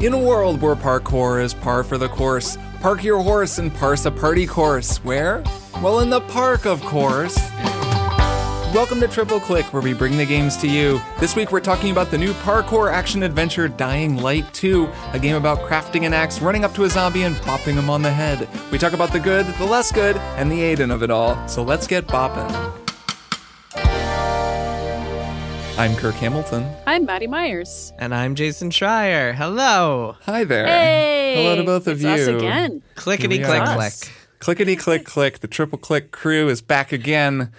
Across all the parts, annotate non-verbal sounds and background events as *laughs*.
In a world where parkour is par for the course, park your horse and parse a party course. Where? Well, in the park, of course. Welcome to Triple Click, where we bring the games to you. This week we're talking about the new parkour action adventure Dying Light 2, a game about crafting an axe, running up to a zombie, and bopping him on the head. We talk about the good, the less good, and the Aiden of it all. So let's get bopping. I'm Kirk Hamilton. I'm Maddie Myers. And I'm Jason Schreier. Hello. Hi there. Hey! Hello to both of it's you. Us again. Clickety click click. Clickety click click. The Triple Click crew is back again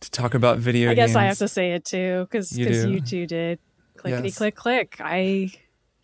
to talk about video games. I games. guess I have to say it too, because You you, two did. Clickety Yes. click click. I.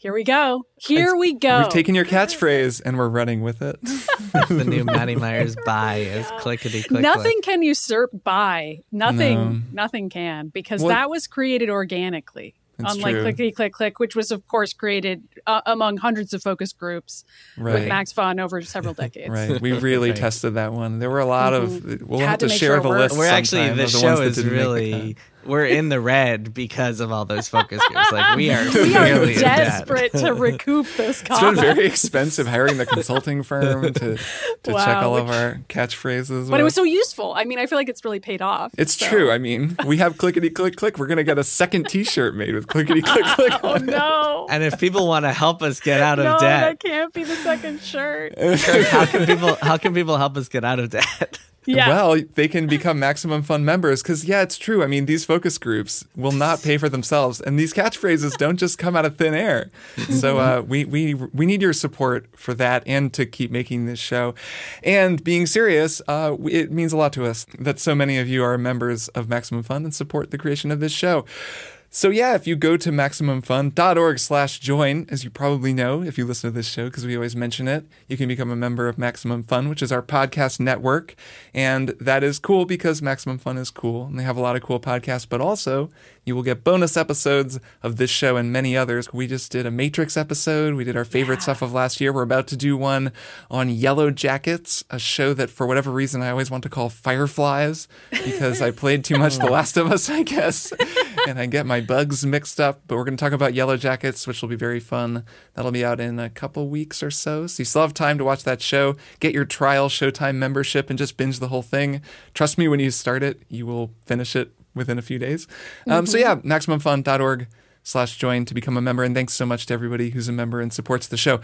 Here we go. Here It's- we go. We've taken your catchphrase and we're running with it. *laughs* the new Maddie *laughs* Myers buy is clickety click Nothing can usurp by. Nothing. No. Nothing can because Well- that was created organically. That's Unlike true. clickety click click, which was of course created uh, among hundreds of focus groups Right. with Max Fun over several *laughs* decades. Right. We really Right. tested that one. There were a lot of. We'll Had have to to, share sure the list. We're actually this the ones show that is didn't make the really cut. We're in the red because of all those focus groups. Like we are We are really in debt. desperate to recoup this It's cost. been very expensive hiring the consulting firm to, to check Wow, all of our catchphrases. But it was so useful. I mean, I feel like it's really paid off. It's so- true. I mean, we have clickety click click. We're gonna get a second T-shirt made with clickety click click. *laughs* Oh on it. no. And if people want to help us get out of no, debt, that can't be the second shirt. *laughs* How can people how can people help us get out of debt? Yeah. Well, they can become Maximum Fun members because, yeah, it's true. I mean, these focus groups will not pay for themselves, and these catchphrases don't just come out of thin air. So uh, we we we need your support for that and to keep making this show. And being serious, uh, it means a lot to us that so many of you are members of Maximum Fun and support the creation of this show. So yeah, if you go to maximumfun.org slash join, as you probably know if you listen to this show, because we always mention it, you can become a member of Maximum Fun, which is our podcast network. And that is cool because Maximum Fun is cool and they have a lot of cool podcasts, but also you will get bonus episodes of this show and many others. We just did a Matrix episode. We did our favorite stuff of last year. We're about to do one on Yellow Jackets, a show that for whatever reason I always want to call Fireflies because I played too much The *laughs* Last of Us, I guess. and I get my bugs mixed up. But we're going to talk about Yellow Jackets, which will be very fun. That'll be out in a couple weeks or so. So you still have time to watch that show. Get your trial Showtime membership and just binge the whole thing. Trust me, when you start it, you will finish it within a few days. Um, so yeah, maximumfun.org slash join to become a member. And thanks so much to everybody who's a member and supports the show.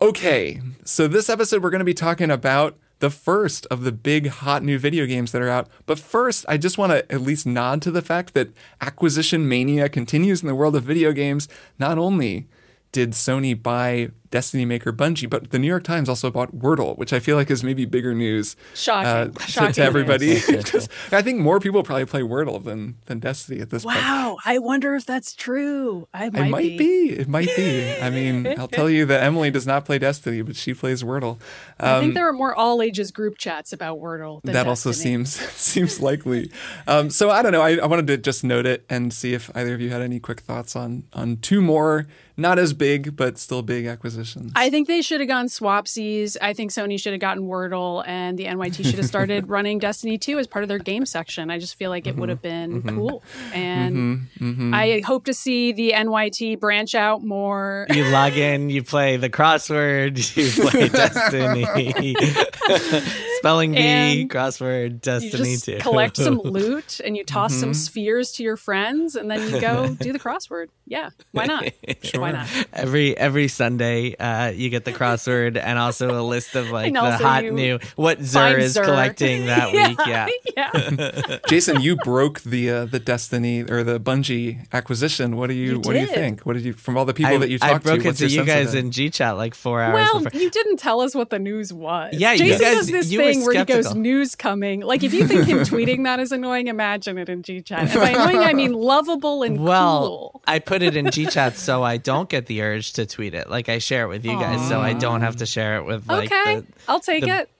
Okay, so this episode we're going to be talking about the first of the big hot new video games that are out. But first, I just want to at least nod to the fact that acquisition mania continues in the world of video games. Not only did Sony buy Destiny maker Bungie, but the New York Times also bought Wordle, which I feel like is maybe bigger news Shocking. uh, to, Shocking to everybody. news. *laughs* *laughs* 'Cause I think more people probably play Wordle than than Destiny at this point. Wow. I wonder if that's true. I might, It might be. It might be. I mean, *laughs* I'll tell you that Emily does not play Destiny, but she plays Wordle. I Um, think there are more all ages group chats about Wordle. Than that also seems seems likely. Um, so I don't know. I, I wanted to just note it and see if either of you had any quick thoughts on on two more, not as big but still big acquisitions. I think they should have gone swapsies. I think Sony should have gotten Wordle, and the NYT should have started *laughs* running Destiny 2 as part of their game section. I just feel like it would have mm-hmm. been mm-hmm. cool. And mm-hmm. I hope to see the NYT branch out more. You log in, you play the crossword, you play *laughs* Destiny, *laughs* spelling bee, And crossword, You Destiny just 2. collect some *laughs* loot and you toss some spheres to your friends, and then you go *laughs* do the crossword. Yeah, why not? *laughs* Why not? Every every Sunday, uh, you get the crossword and also a list of like the hot new what Xur find is Xur. collecting that week. Yeah, yeah. Jason, you broke the uh, the Destiny or the Bungie acquisition. What do you, You what do you think? What did you from all the people I, that you I talked broke to? it to you guys in G chat like four hours Well, before. you didn't tell us what the news was. Yeah, you Jason guys- does this you were thing where he goes news coming. Like if you think him *laughs* tweeting that is annoying, imagine it in G chat. And by *laughs* annoying, I mean lovable and Well, cool. I put it in G chat so I don't get the urge to tweet it. Like I share it with you guys, so I don't have to share it with like okay, the, I'll take the- it.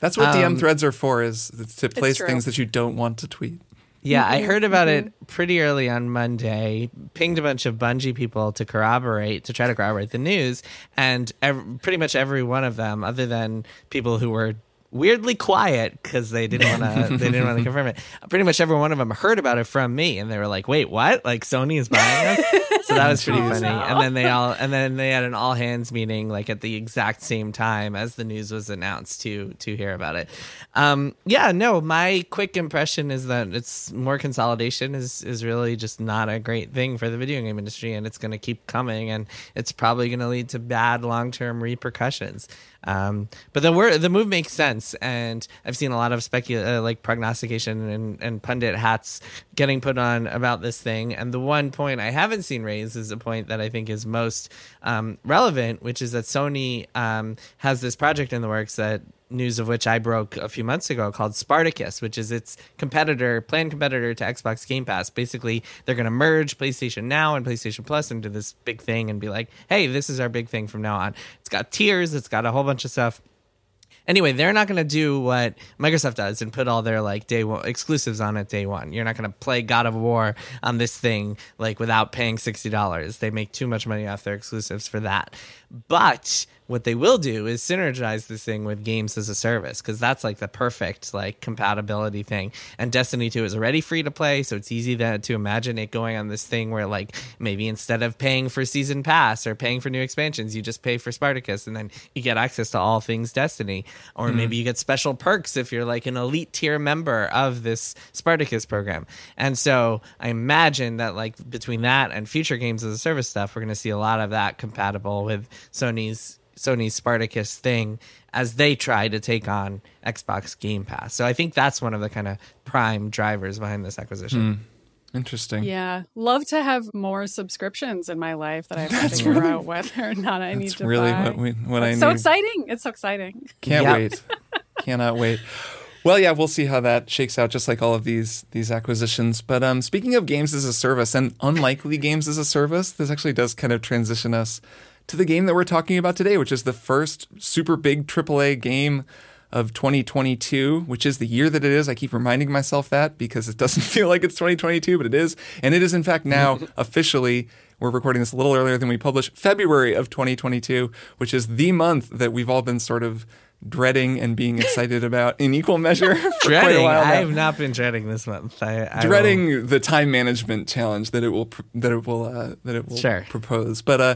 That's what DM Um, threads are for, is to place things that you don't want to tweet. Yeah, Mm-hmm, I heard about it pretty early on Monday. Pinged a bunch of Bungie people to corroborate, to try to corroborate the news, and ev- pretty much every one of them, other than people who were weirdly quiet because they didn't want to *laughs* they didn't want to confirm it. Pretty much every one of them heard about it from me, and they were like, "Wait, what? Like Sony is buying us?" *laughs* so that was pretty funny. And then they all and then they had an all hands meeting like at the exact same time as the news was announced to to hear about it. Um, yeah, no, my quick impression is that it's more consolidation is is really just not a great thing for the video game industry, and it's going to keep coming, and it's probably going to lead to bad long term repercussions. Um, but the word, the move makes sense, and I've seen a lot of specul uh, like prognostication and, and pundit hats getting put on about this thing. And the one point I haven't seen raised is a point that I think is most um, relevant, which is that Sony um, has this project in the works that news of which I broke a few months ago called Spartacus, which is its competitor, planned competitor to Xbox Game Pass. Basically, they're going to merge PlayStation Now and PlayStation Plus into this big thing and be like, hey, this is our big thing from now on. It's got tiers, it's got a whole bunch of stuff. Anyway, they're not going to do what Microsoft does and put all their like day one exclusives on it day one. You're not going to play God of War on this thing like without paying $60. They make too much money off their exclusives for that. But what they will do is synergize this thing with games as a service because that's like the perfect like compatibility thing. And destiny 2 is already free to play so it's easy to, to imagine it going on this thing where like maybe instead of paying for season pass or paying for new expansions you just pay for spartacus and then you get access to all things destiny. Or mm maybe you get special perks if you're like an elite tier member of this spartacus program. And so i imagine that like between that and future games as a service stuff we're going to see a lot of that compatible with sony's Sony's Spartacus thing as they try to take on Xbox Game Pass. So I think that's one of the kind of prime drivers behind this acquisition. Mm. Interesting. Yeah. Love to have more subscriptions in my life that I have to that's figure really, out whether or not I need to really buy. what, we, what I need. so exciting. It's so exciting. Can't yep. wait. Cannot wait. Well, yeah, we'll see how that shakes out, just like all of these these acquisitions. But um, speaking of games as a service and unlikely games as a service, this actually does kind of transition us to the game that we're talking about today, which is the first super big AAA game of 2022, which is the year that it is. I keep reminding myself that because it doesn't *laughs* feel like it's 2022, but it is. And it is, in fact, now *laughs* officially. We're recording this a little earlier than we published February of 2022, which is the month that we've all been sort of dreading and being *laughs* excited about in equal measure. dreading. I have not been dreading this month. I, I dreading will... the time management challenge that it will that it will uh, that it will sure. propose. But uh,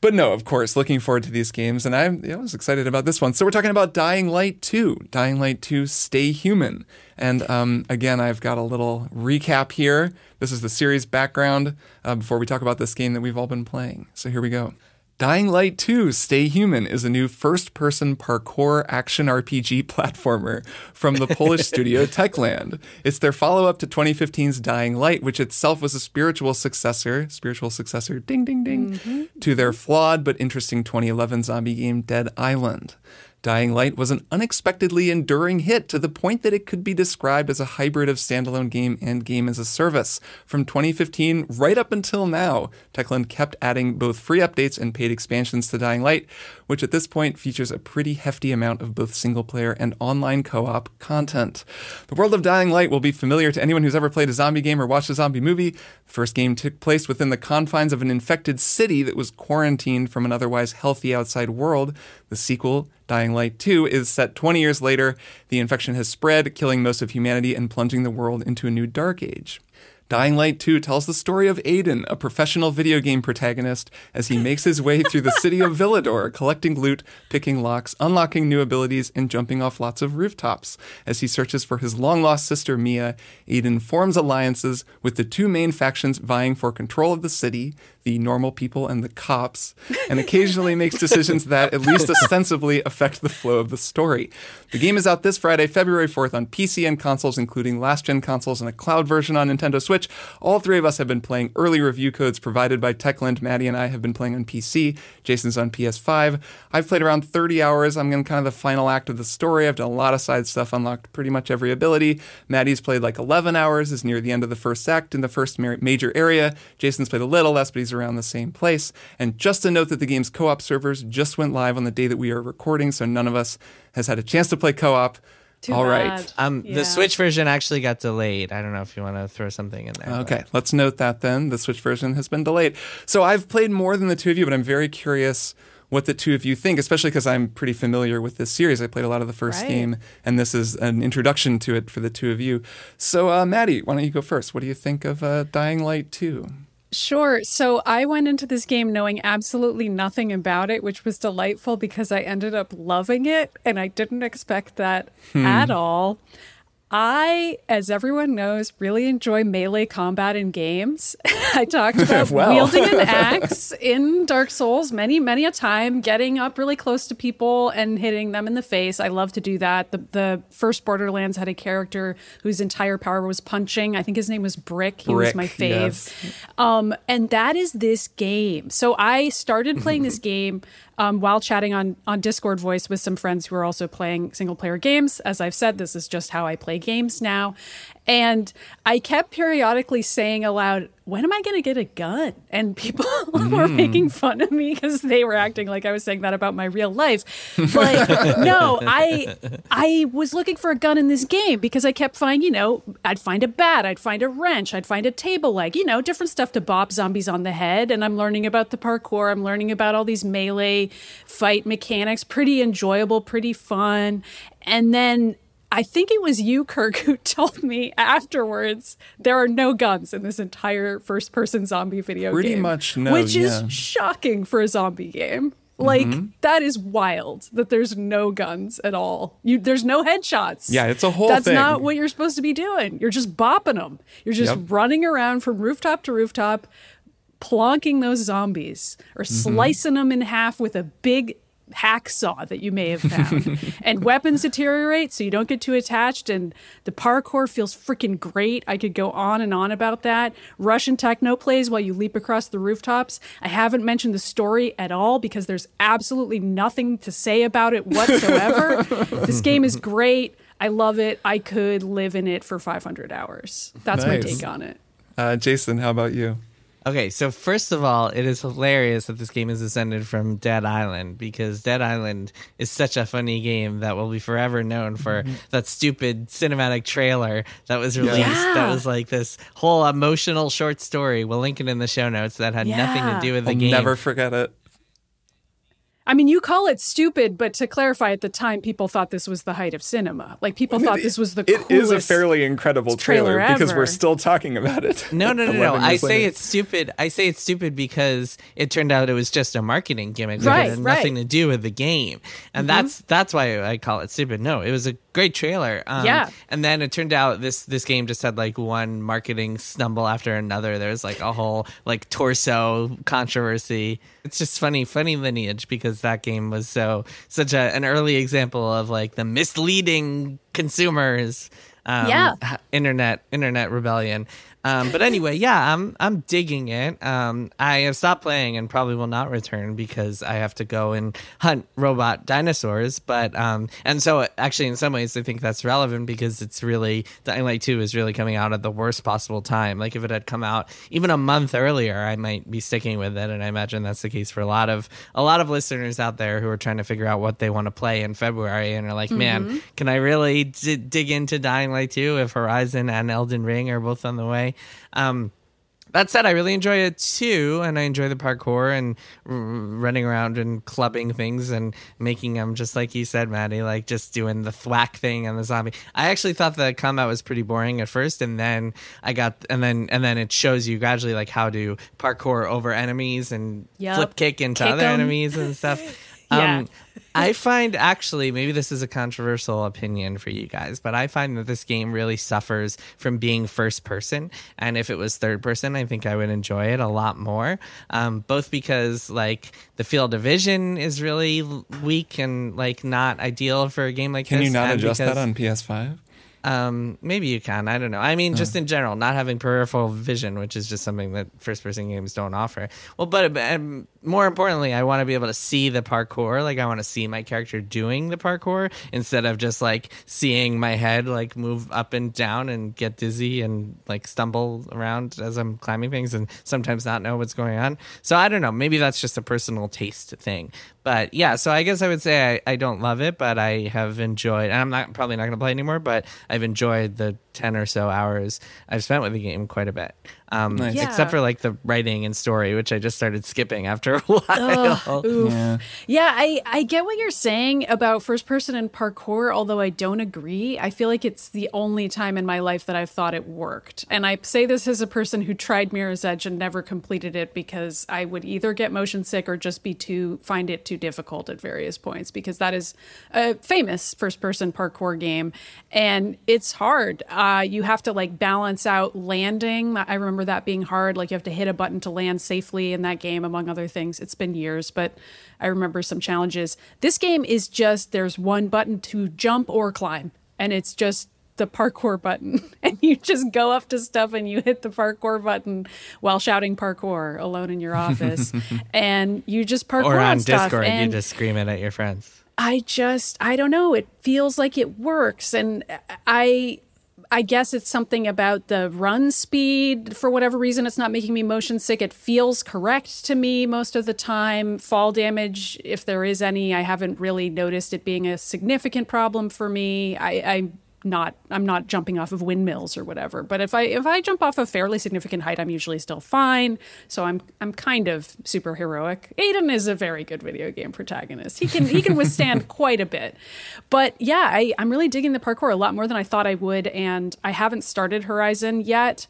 but no, of course, looking forward to these games, and I, I, was excited about this one. So we're talking about Dying Light 2, Dying Light 2 Stay Human. And um, again, I've got a little recap here. This is the series background uh, before we talk about this game that we've all been playing. So here we go. Dying Light 2 Stay Human is a new first person parkour action RPG *laughs* platformer from the Polish *laughs* studio Techland. It's their follow up to 2015's Dying Light, which itself was a spiritual successor, spiritual successor, ding, ding, ding, mm-hmm. to their flawed but interesting 2011 zombie game Dead Island. Dying Light was an unexpectedly enduring hit to the point that it could be described as a hybrid of standalone game and game as a service. From 2015 right up until now, Techland kept adding both free updates and paid expansions to Dying Light, which at this point features a pretty hefty amount of both single player and online co op content. The world of Dying Light will be familiar to anyone who's ever played a zombie game or watched a zombie movie. The first game took place within the confines of an infected city that was quarantined from an otherwise healthy outside world. The sequel, Dying Light 2 is set 20 years later. The infection has spread, killing most of humanity and plunging the world into a new dark age. Dying Light 2 tells the story of Aiden, a professional video game protagonist, as he makes his way through the city of Villedor, collecting loot, picking locks, unlocking new abilities, and jumping off lots of rooftops. As he searches for his long lost sister Mia, Aiden forms alliances with the two main factions vying for control of the city, the normal people and the cops, and occasionally makes decisions that, at least ostensibly, affect the flow of the story. The game is out this Friday, February 4th, on PC and consoles, including last gen consoles and a cloud version on Nintendo Switch. All three of us have been playing early review codes provided by Techland. Maddie and I have been playing on PC. Jason's on PS5. I've played around 30 hours. I'm in kind of the final act of the story. I've done a lot of side stuff, unlocked pretty much every ability. Maddie's played like 11 hours, is near the end of the first act in the first major area. Jason's played a little less, but he's around the same place. And just to note that the game's co op servers just went live on the day that we are recording, so none of us has had a chance to play co op. Too All bad. right. Um, Yeah. The Switch version actually got delayed. I don't know if you want to throw something in there. Okay, let's note that then. The Switch version has been delayed. So I've played more than the two of you, but I'm very curious what the two of you think, especially because I'm pretty familiar with this series. I played a lot of the first Right. game, and this is an introduction to it for the two of you. So, uh, Maddie, why don't you go first? What do you think of uh, Dying Light 2? Sure. So I went into this game knowing absolutely nothing about it, which was delightful because I ended up loving it and I didn't expect that hmm. at all. I, as everyone knows, really enjoy melee combat in games. *laughs* I talked about *laughs* Well. wielding an *laughs* axe in Dark Souls many, many a time, getting up really close to people and hitting them in the face. I love to do that. The, the first Borderlands had a character whose entire power was punching. I think his name was Brick. He was my fave. yes. Um, and that is this game. So I started playing this game um, while chatting on on Discord voice with some friends who are also playing single player games. As I've said, this is just how I play games now. And I kept periodically saying aloud, "When am I going to get a gun?" And people *laughs* were hmm. making fun of me because they were acting like I was saying that about my real life. But no, I I was looking for a gun in this game because I kept finding, you know, I'd find a bat, I'd find a wrench, I'd find a table leg, you know, different stuff to bop zombies on the head. And I'm learning about the parkour. I'm learning about all these melee fight mechanics. Pretty enjoyable, pretty fun. And then I think it was you, Kirk, who *laughs* told me afterwards there are no guns in this entire first person zombie video Pretty game. much no, Which yeah. Mm-hmm. is shocking for a zombie game. Like that is wild that there's no guns at all. You there's no headshots. Yeah, it's a whole That's thing. not what you're supposed to be doing. You're just bopping them. You're just Yep. running around from rooftop to rooftop, plonking those zombies or Mm-hmm. slicing them in half with a big hacksaw that you may have found. *laughs* and weapons deteriorate, so you don't get too attached. And the parkour feels freaking great. I could go on and on about that. Russian techno plays while you leap across the rooftops. I haven't mentioned the story at all because there's absolutely nothing to say about it whatsoever. *laughs* this game is great. I love it. I could live in it for 500 hours. That's my take on it. Uh, Jason, how about you? Okay, so first of all, it is hilarious that this game is descended from Dead Island because Dead Island is such a funny game that will be forever known for mm-hmm. that stupid cinematic trailer that was released. That was like this whole emotional short story. We'll link it in the show notes that had nothing to do with the I'll game. never forget it. I mean, you call it stupid, but to clarify, at the time, people thought this was the height of cinema. Like people thought this was the It coolest. is a fairly incredible trailer, trailer because we're still talking about it. No, no, no, no. 11 I years say it's stupid. I say it's stupid because it turned out it was just a marketing gimmick. Right, it had right. nothing to do with the game, and that's that's why I call it stupid. No, it was a great trailer. Um, Yeah. and then it turned out this this game just had like one marketing stumble after another. There was like a whole like torso controversy. It's just funny, funny lineage because that game was so such a, an early example of like the misleading consumers. Um, Yeah. internet internet rebellion. Um, but anyway, yeah, I'm I'm digging it. Um, I have stopped playing and probably will not return because I have to go and hunt robot dinosaurs. But um, and so actually, in some ways, I think that's relevant because it's really Dying Light Two is really coming out at the worst possible time. Like if it had come out even a month earlier, I might be sticking with it, and I imagine that's the case for a lot of a lot of listeners out there who are trying to figure out what they want to play in February and are like, man, can I really d- dig into Dying Light 2 if Horizon and Elden Ring are both on the way? Um, that said, I really enjoy it too, and I enjoy the parkour and r- running around and clubbing things and making them just like you said, Maddie, like just doing the thwack thing on the zombie. I actually thought the combat was pretty boring at first, and then I got and then and then it shows you gradually like how to parkour over enemies and Yep. flip kick into Kick other 'em. enemies and stuff. *laughs* Yeah. Um, *laughs* I find actually, maybe this is a controversial opinion for you guys, but I find that this game really suffers from being first person. And if it was third person, I think I would enjoy it a lot more. Um, both because, like, the field of vision is really weak and, like, not ideal for a game like Can this. Can you not adjust that on PS5? Um, maybe you can. I don't know. I mean, just in general, not having peripheral vision, which is just something that first-person games don't offer. Well, but um, more importantly, I want to be able to see the parkour. Like, I want to see my character doing the parkour instead of just like seeing my head like move up and down and get dizzy and like stumble around as I'm climbing things and sometimes not know what's going on. So I don't know. Maybe that's just a personal taste thing. But yeah, so I guess I would say I, I don't love it, but I have enjoyed, and I'm not probably not going to play anymore, but I've enjoyed the ten or so hours I've spent with the game quite a bit. Um, Nice. Yeah. Except for like the writing and story, which I just started skipping after a *laughs* while. Ugh. Yeah. Yeah, I, I get what you're saying about first person and parkour, although I don't agree. I feel like it's the only time in my life that I've thought it worked. And I say this as a person who tried Mirror's Edge and never completed it because I would either get motion sick or just be too find it too difficult at various points because that is a famous first person parkour game and it's hard. Uh, Uh, you have to like balance out landing. I remember that being hard. Like you have to hit a button to land safely in that game, among other things. It's been years, but I remember some challenges. This game is just there's one button to jump or climb, and it's just the parkour button. *laughs* And you just go up to stuff and you hit the parkour button while shouting parkour alone in your office. *laughs* and you just parkour or on stuff. Discord, you and just scream it at your friends. I just I don't know. It feels like it works, and I I guess it's something about the run speed. For whatever reason, it's not making me motion sick. It feels correct to me most of the time. Fall damage, if there is any, I haven't really noticed it being a significant problem for me. I, I not I'm not jumping off of windmills or whatever. But if I if I jump off a fairly significant height, I'm usually still fine. So I'm I'm kind of super heroic. Aiden is a very good video game protagonist. He can he can withstand *laughs* quite a bit. But yeah, I, I'm really digging the parkour a lot more than I thought I would, and I haven't started Horizon yet.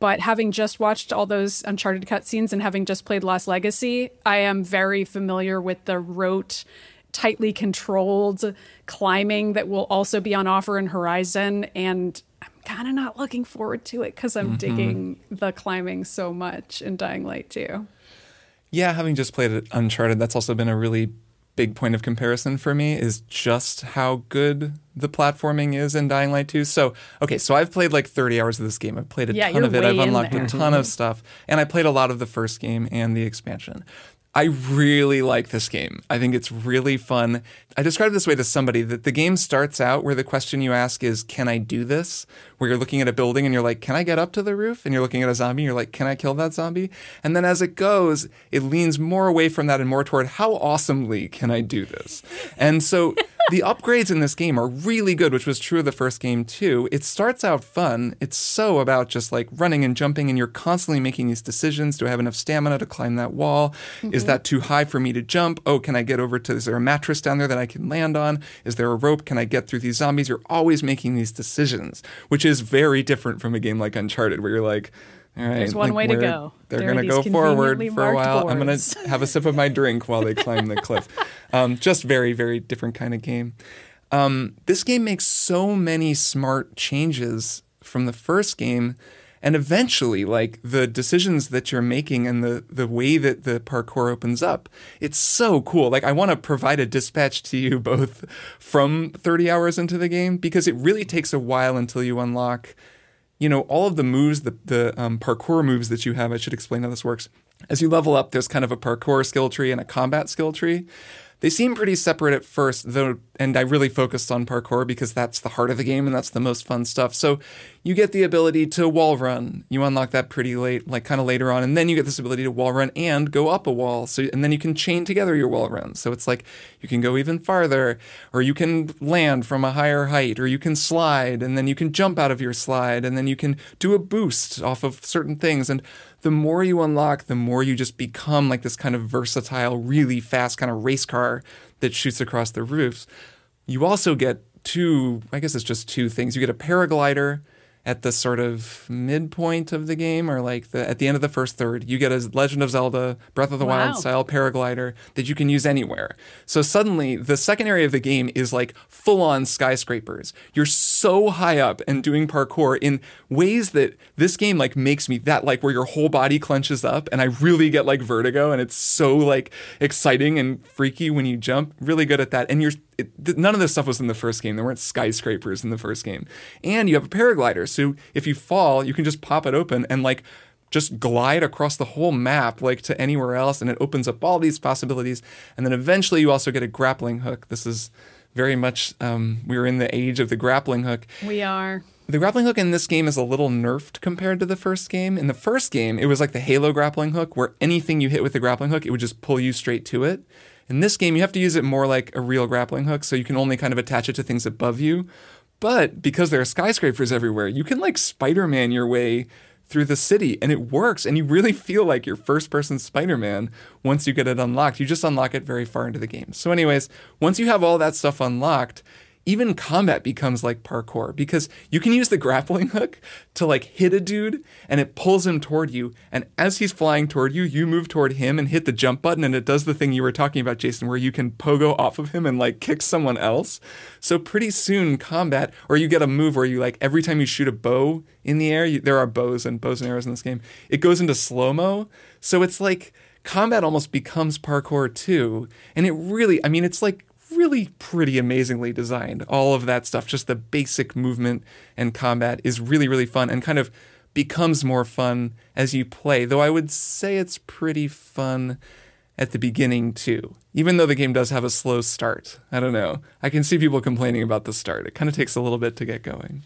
But having just watched all those Uncharted cutscenes and having just played Lost Legacy, I am very familiar with the rote tightly controlled climbing that will also be on offer in Horizon. And I'm kind of not looking forward to it because I'm mm-hmm. digging the climbing so much in Dying Light 2. Yeah, having just played it Uncharted, that's also been a really big point of comparison for me is just how good the platforming is in Dying Light 2. So, okay, so I've played like 30 hours of this game. I've played a Yeah, ton of it. I've unlocked a ton of mm-hmm. stuff. And I played a lot of the first game and the expansion. I really like this game. I think it's really fun. I described this way to somebody that the game starts out where the question you ask is, Can I do this? Where you're looking at a building and you're like, Can I get up to the roof? And you're looking at a zombie and you're like, Can I kill that zombie? And then as it goes, it leans more away from that and more toward, How awesomely can I do this? And so *laughs* the upgrades in this game are really good, which was true of the first game too. It starts out fun. It's so about just like running and jumping, and you're constantly making these decisions. Do I have enough stamina to climb that wall? Is mm-hmm. that too high for me to jump? Oh, can I get over to, is there a mattress down there that I can land on? Is there a rope? Can I get through these zombies? You're always making these decisions, which is very different from a game like Uncharted, where you're like, all right, There's one like, way to go. They're There going to go forward for a while. I'm gonna have a sip of my drink while they climb the cliff. *laughs* Um, just very, very different kind of game. Um, this game makes so many smart changes from the first game. And eventually, like the decisions that you're making and the, the way that the parkour opens up, it's so cool. Like, I want to provide a dispatch to you both from 30 hours into the game because it really takes a while until you unlock you know, all of the moves, the, the um, parkour moves that you have, I should explain how this works. As you level up, there's kind of a parkour skill tree and a combat skill tree. They seem pretty separate at first, though, and I really focused on parkour because that's the heart of the game and that's the most fun stuff. So you get the ability to wall run. You unlock that pretty late, like kind of later on, and then you get this ability to wall run and go up a wall. So and then you can chain together your wall runs. So it's like you can go even farther, or you can land from a higher height, or you can slide, and then you can jump out of your slide, and then you can do a boost off of certain things. And the more you unlock, the more you just become like this kind of versatile, really fast kind of race car that shoots across the roofs. You also get two, I guess it's just two things. You get a paraglider at the sort of midpoint of the game or like the at the end of the first third. You get a Legend of Zelda Breath of the Wow. Wild style paraglider that you can use anywhere. So suddenly the second area of the game is like full on skyscrapers. You're so high up and doing parkour in ways that this game like makes me that like where your whole body clenches up and I really get like vertigo and it's so like exciting and freaky when you jump. Really good at that. And you're it, th- none of this stuff was in the first game. There weren't skyscrapers in the first game. And you have a paraglider. So if you fall, you can just pop it open and like just glide across the whole map like to anywhere else and it opens up all these possibilities and then eventually you also get a grappling hook this is very much um, we're in the age of the grappling hook We are. the grappling hook in this game is a little nerfed compared to the first game. In the first game, it was like the Halo grappling hook, where anything you hit with the grappling hook, it would just pull you straight to it. In this game, you have to use it more like a real grappling hook, so you can only kind of attach it to things above you. But because there are skyscrapers everywhere, you can like Spider Man your way through the city and it works. And you really *laughs* feel like you're first person Spider Man once you get it unlocked. You just unlock it very far into the game. So, anyways, once you have all that stuff unlocked, even combat becomes like parkour because you can use the grappling *laughs* hook to like hit a dude and it pulls him toward you. And as he's flying toward you, you move toward him and hit the jump button and it does the thing you were talking about, Jason, where you can pogo off of him and like kick someone else. So pretty soon combat, or you get a move where you like every time you shoot a bow in the air, you, there are bows and bows and arrows in this game, it goes into slow mo. So it's like combat almost becomes parkour too. And it really, I mean, it's like really pretty amazingly designed. All of that stuff, just the basic movement and combat is really, really fun and kind of becomes more fun as you play. Though I would say it's pretty fun at the beginning too, even though the game does have a slow start. I don't know. I can see people complaining about the start. It kind of takes a little bit to get going.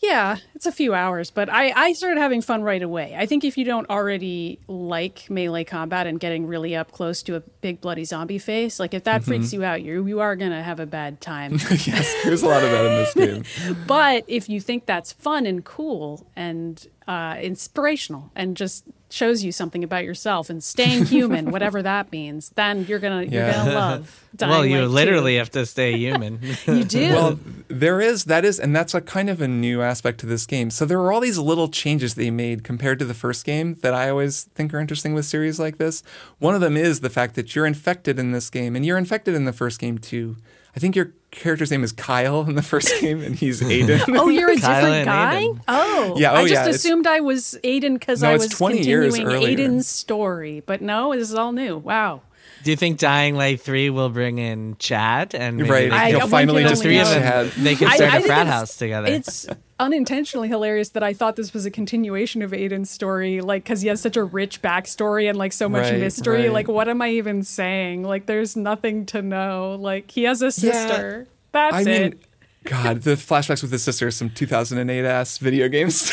Yeah, it's a few hours, but I, I started having fun right away. I think if you don't already like melee combat and getting really up close to a big bloody zombie face, like if that mm-hmm. freaks you out, you you are gonna have a bad time. *laughs* yes, there's a lot of that in this game. *laughs* but if you think that's fun and cool and uh, inspirational and just shows you something about yourself and staying human, *laughs* whatever that means, then you're gonna yeah. you're gonna love. *laughs* Dying well, you Light literally too. have to stay human. *laughs* you do. Well, there is that is, and that's a kind of a new aspect to this game. So there are all these little changes they made compared to the first game that I always think are interesting with series like this. One of them is the fact that you're infected in this game, and you're infected in the first game too. I think your character's name is Kyle in the first *laughs* game, and he's Aiden. oh, you're a different guy. Aiden. Oh, yeah. Oh, I just yeah, assumed I was Aiden because no, I was 20 continuing years Aiden's story, but no, this is all new. Wow. Do you think Dying Light 3 will bring in Chad and maybe right? They He'll finally just three of them, they can start I, I a frat house together. It's unintentionally hilarious that I thought this was a continuation of Aiden's story, like because he has such a rich backstory and like so much right, mystery. Right. Like, what am I even saying? Like, there's nothing to know. Like, he has a sister. Yeah. That's I it. Mean, God, the flashbacks with his sister are some 2008 ass video games.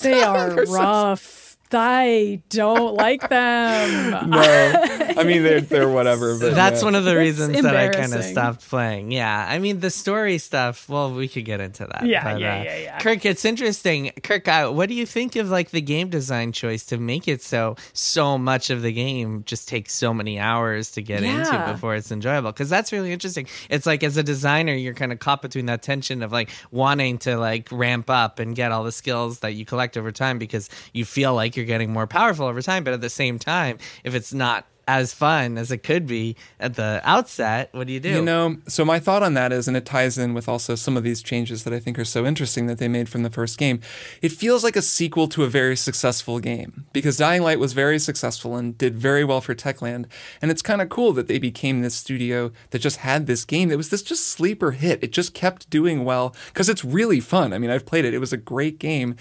they *laughs* are rough. I don't like them. *laughs* no, I mean they're they're whatever. But that's yeah. one of the It's reasons that I kind of stopped playing. Yeah, I mean the story stuff. Well, we could get into that. Yeah, but, yeah, uh, yeah, yeah. Kirk, it's interesting. Kirk, uh, what do you think of like the game design choice to make it so so much of the game just takes so many hours to get into before it's enjoyable? Because that's really interesting. It's like as a designer, you're kind of caught between that tension of like wanting to like ramp up and get all the skills that you collect over time because you feel like you're getting more powerful over time, but at the same time, if it's not as fun as it could be at the outset, what do you do? You know, so my thought on that is, and it ties in with also some of these changes that I think are so interesting that they made from the first game. It feels like a sequel to a very successful game because Dying Light was very successful and did very well for Techland. And it's kind of cool that they became this studio that just had this game that was this just sleeper hit. It just kept doing well because it's really fun. I mean, I've played it, it was a great game.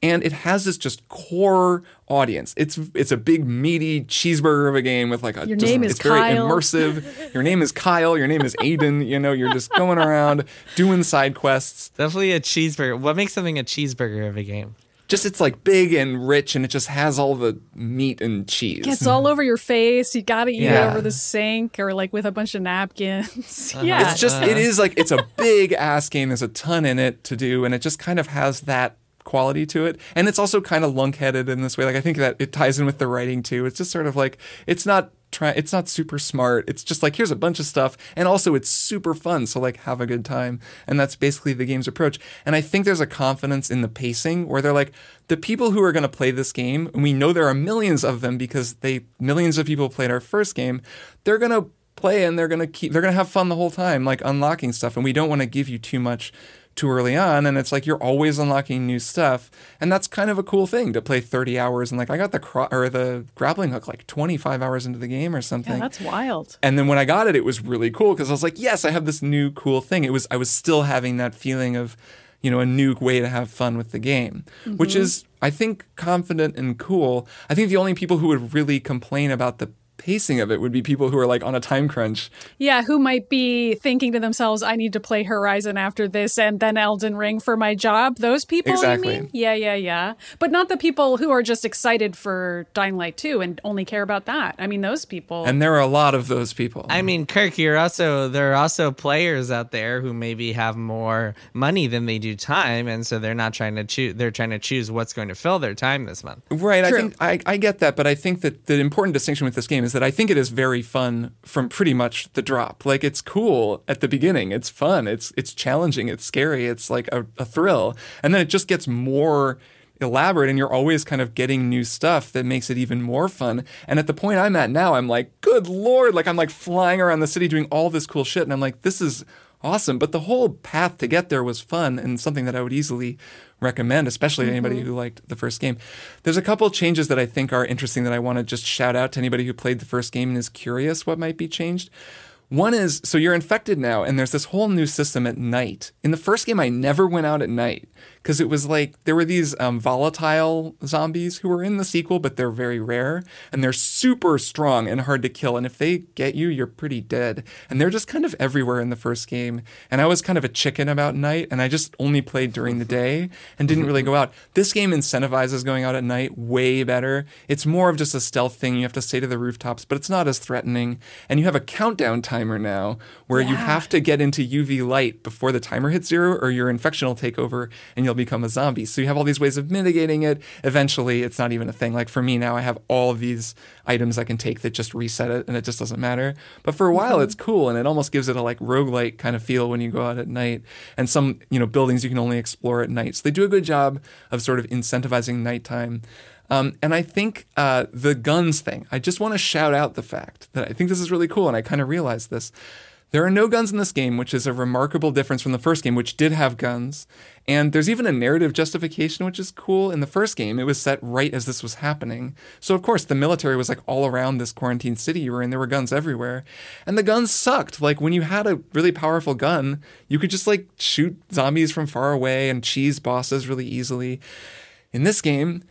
And it has this just core audience. It's it's a big meaty cheeseburger of a game with like a Your just- name is it's very immersive. Your name is Kyle. Your name is Aiden. *laughs* You know, you're just going around doing side quests. Definitely a cheeseburger. What makes something a cheeseburger of a game? Just it's like big and rich, and it just has all the meat and cheese. Gets all over your face. You got to eat Yeah. it over the sink or like with a bunch of napkins. *laughs* Uh-huh. yeah. It's just it uh-huh. is like it's a big ass game. There's a ton in it to do, and it just kind of has that quality to it. And it's also kind of lunk-headed in this way. Like I think that it ties in with the writing too. It's just sort of like it's not try it's not super smart. It's just like here's a bunch of stuff and also it's super fun. So like have a good time. And that's basically the game's approach. And I think there's a confidence in the pacing where they're like the people who are going to play this game, and we know there are millions of them because they millions of people played our first game, they're going to play and they're going to keep they're going to have fun the whole time like unlocking stuff and we don't want to give you too much too early on and it's like you're always unlocking new stuff and that's kind of a cool thing to play 30 hours and like I got the cro- or the grappling hook like 25 hours into the game or something yeah, that's wild. and then when I got it, it was really cool because I was like, yes, I have this new cool thing. It was I was still having that feeling of, you know, a new way to have fun with the game, which mm-hmm. is I think confident and cool. I think the only people who would really complain about the pacing of it would be people who are like on a time crunch. Yeah, who might be thinking to themselves, I need to play Horizon after this and then Elden Ring for my job. Those people, Exactly. you mean? Yeah, yeah, yeah. But not the people who are just excited for Dying Light 2 and only care about that. I mean, those people. And there are a lot of those people. I mean, Kirk, you're also there are also players out there who maybe have more money than they do time, and so they're not trying to choose. They're trying to choose what's going to fill their time this month. Right. I think I, I get that, but I think that the important distinction with this game is that I think it is very fun from pretty much the drop. Like it's cool at the beginning. It's fun. It's it's challenging. It's scary. It's like a, a thrill. And then it just gets more elaborate and you're always kind of getting new stuff that makes it even more fun. And at the point I'm at now, I'm like, good lord, like I'm like flying around the city doing all this cool shit. And I'm like, this is awesome. But the whole path to get there was fun and something that I would easily recommend, especially to anybody mm-hmm. who liked the first game. There's a couple changes that I think are interesting that I want to just shout out to anybody who played the first game and is curious what might be changed. One is so you're infected now, and there's this whole new system at night. In the first game, I never went out at night because it was like there were these um, volatile zombies who were in the sequel, but they're very rare and they're super strong and hard to kill. And if they get you, you're pretty dead. And they're just kind of everywhere in the first game. And I was kind of a chicken about night, and I just only played during the day and didn't really go out. This game incentivizes going out at night way better. It's more of just a stealth thing. You have to stay to the rooftops, but it's not as threatening. And you have a countdown timer now where you have to get into UV light before the timer hits zero or your infection will take over and you'll become a zombie. So you have all these ways of mitigating it. Eventually, it's not even a thing. Like for me now, I have all these items I can take that just reset it and it just doesn't matter. But for a while, mm-hmm. it's cool and it almost gives it a like roguelike kind of feel when you go out at night. And some, you know, buildings you can only explore at night. So they do a good job of sort of incentivizing nighttime. Um, and I think uh, the guns thing, I just want to shout out the fact that I think this is really cool. And I kind of realized this. There are no guns in this game, which is a remarkable difference from the first game, which did have guns. And there's even a narrative justification, which is cool. In the first game, it was set right as this was happening. So, of course, the military was like all around this quarantine city you were in. There were guns everywhere. And the guns sucked. Like, when you had a really powerful gun, you could just like shoot zombies from far away and cheese bosses really easily. In this game,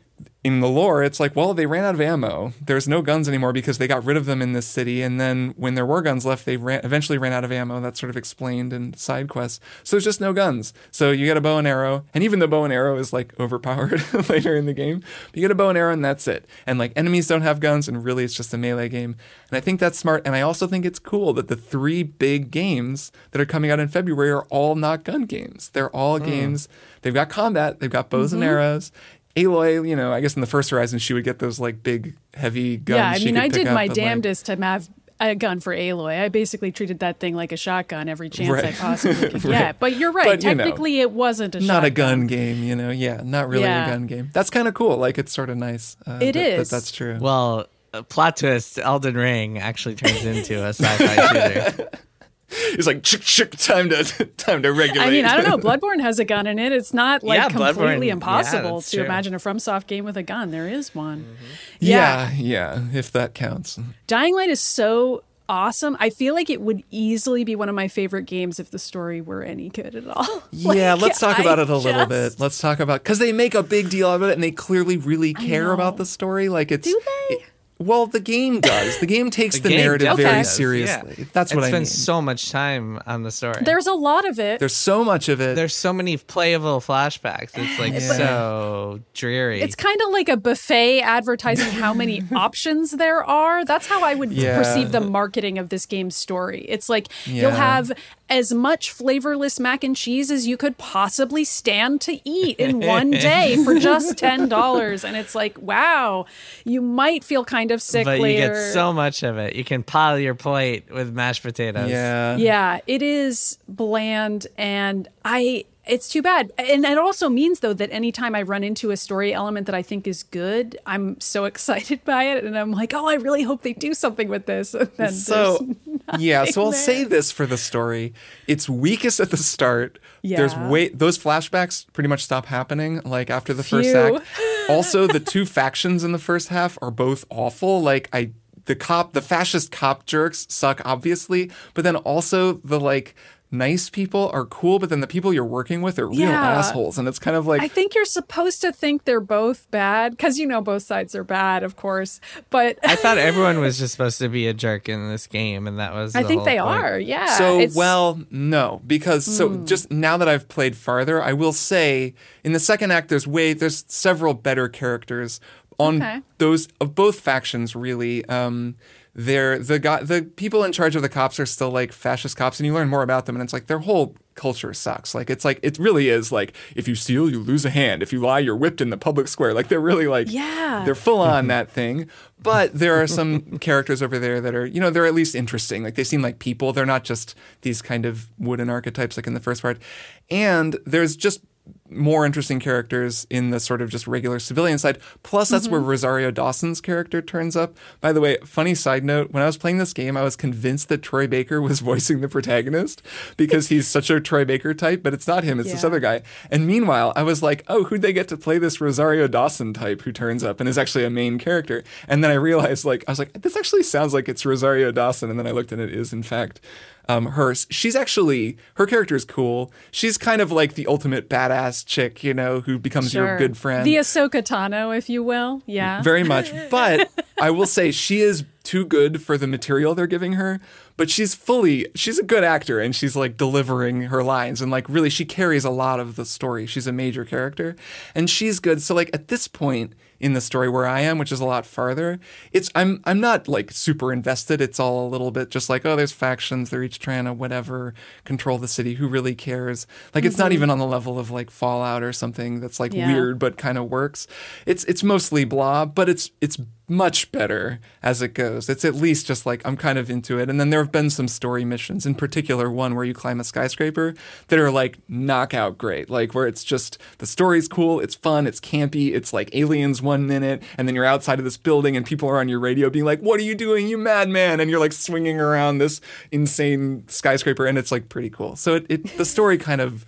in the lore, it's like, well, they ran out of ammo. There's no guns anymore because they got rid of them in this city. And then when there were guns left, they ran, eventually ran out of ammo. That's sort of explained in side quests. So there's just no guns. So you get a bow and arrow. And even the bow and arrow is like overpowered *laughs* later in the game, But you get a bow and arrow and that's it. And like enemies don't have guns. And really, it's just a melee game. And I think that's smart. And I also think it's cool that the three big games that are coming out in February are all not gun games. They're all hmm. games. They've got combat, they've got bows and mm-hmm. arrows. Aloy, you know, I guess in the first Horizon she would get those like big, heavy guns. yeah, I mean, I did my but, like- damnedest to have a gun for Aloy. I basically treated that thing like a shotgun every chance I possibly *laughs* could Right. get. But you're right. But, you know, Technically, it wasn't a not a gun game, you know. Yeah, not really Yeah. a gun game. That's kind of cool. Like it's sort of nice. Uh, It that, that is. true. Well, uh, plot twist: Elden Ring actually turns into a sci-fi shooter. *laughs* it's like chick, chick, time to *laughs* time to regulate. I mean, I don't know. *laughs* Bloodborne has a gun in it. It's not like Yeah, completely yeah, impossible that's to true. imagine a FromSoft game with a gun. There is one. Mm-hmm. yeah, yeah, if that counts. Dying Light is so awesome. I feel like it would easily be one of my favorite games if the story were any good at all. *laughs* yeah, let's talk I about it a little just- bit. Let's talk about because they make a big deal of it and they clearly really care about the story. Like it's Do they? it- well, the game does. The game *laughs* takes the, game narrative definitely very does, seriously. yeah. That's what it I mean. spends so much time on the story. There's a lot of it. There's so much of it. There's so many playable flashbacks. It's like so dreary. It's kind of like a buffet advertising how many *laughs* options there are. That's how I would Yeah. perceive the marketing of this game's story. It's like you'll have as much flavorless mac and cheese as you could possibly stand to eat in one day for *laughs* just $10. And it's like, wow, you might feel kind of sick but you later. get so much of it. You can pile your plate with mashed potatoes. yeah. Yeah, it is bland and I it's too bad. And it also means though that anytime I run into a story element that I think is good, I'm so *laughs* excited by it and I'm like, "Oh, I really hope they do something with this." *laughs* And then So *laughs* yeah, so I'll there. say this for the story: it's weakest at the start. Yeah. There's way those flashbacks pretty much stop happening like after the first act. Also, the two factions in the first half are both awful. Like I. The cop, the fascist cop jerks suck, obviously, but then also the like nice people are cool, but then the people you're working with are real Yeah. assholes, and it's kind of like I think you're supposed to think they're both bad because you know both sides are bad, of course. But I thought *laughs* everyone was just supposed to be a jerk in this game, and that was. I the think whole they point. are. Yeah. So It's- Hmm. well, no, because so just now that I've played farther, I will say in the second act there's way there's several better characters on Okay. those of both factions really. Um, they're the guy, the people in charge of the cops are still like fascist cops, and you learn more about them, and it's like their whole culture sucks. Like it's like it really is like if you steal, you lose a hand. If you lie, you're whipped in the public square. Like they're really like Yeah. they're full on mm-hmm. that thing. But there are some *laughs* characters over there that are, you know, they're at least interesting. Like they seem like people. They're not just these kind of wooden archetypes like in the first part. And there's just more interesting characters in the sort of just regular civilian side. Plus, that's where mm-hmm. Rosario Dawson's character turns up. By the way, funny side note: when I was playing this game, I was convinced that Troy Baker was *laughs* voicing the protagonist because he's *laughs* such a Troy Baker type, but it's not him; it's this other guy. And meanwhile, I was like, "Oh, who'd they get to play this Rosario Dawson type who turns up and is actually a main character?" And then I realized, like, I was like, "This actually sounds like it's Rosario Dawson." And then I looked, and it is in fact um, her. She's actually her character is cool. She's kind of like the ultimate badass chick, you know, who becomes your good friend. The Ahsoka Tano, if you will. Yeah. Very much. *laughs* But I will say she is too good for the material they're giving her. But she's fully, she's a good actor and she's like delivering her lines. And like really, she carries a lot of the story. She's a major character and she's good. So, like, at this point, in the story where I am, which is a lot farther. It's I'm I'm not like super invested. It's all a little bit just like oh, there's factions. They're each trying to whatever control the city. Who really cares? Like it's not mm-hmm. even on the level of like Fallout or something that's like Yeah. weird but kind of works. It's it's mostly blah, but it's it's much better as it goes. It's at least just like I'm kind of into it. And then there have been some story missions, in particular one where you climb a skyscraper that are like knockout great. Like where it's just the story's cool, it's fun, it's campy, it's like aliens one minute, and then you're outside of this building and people are on your radio being like, "What are you doing, you madman?" And you're like swinging around this insane skyscraper, and it's like pretty cool. So it, it the story kind of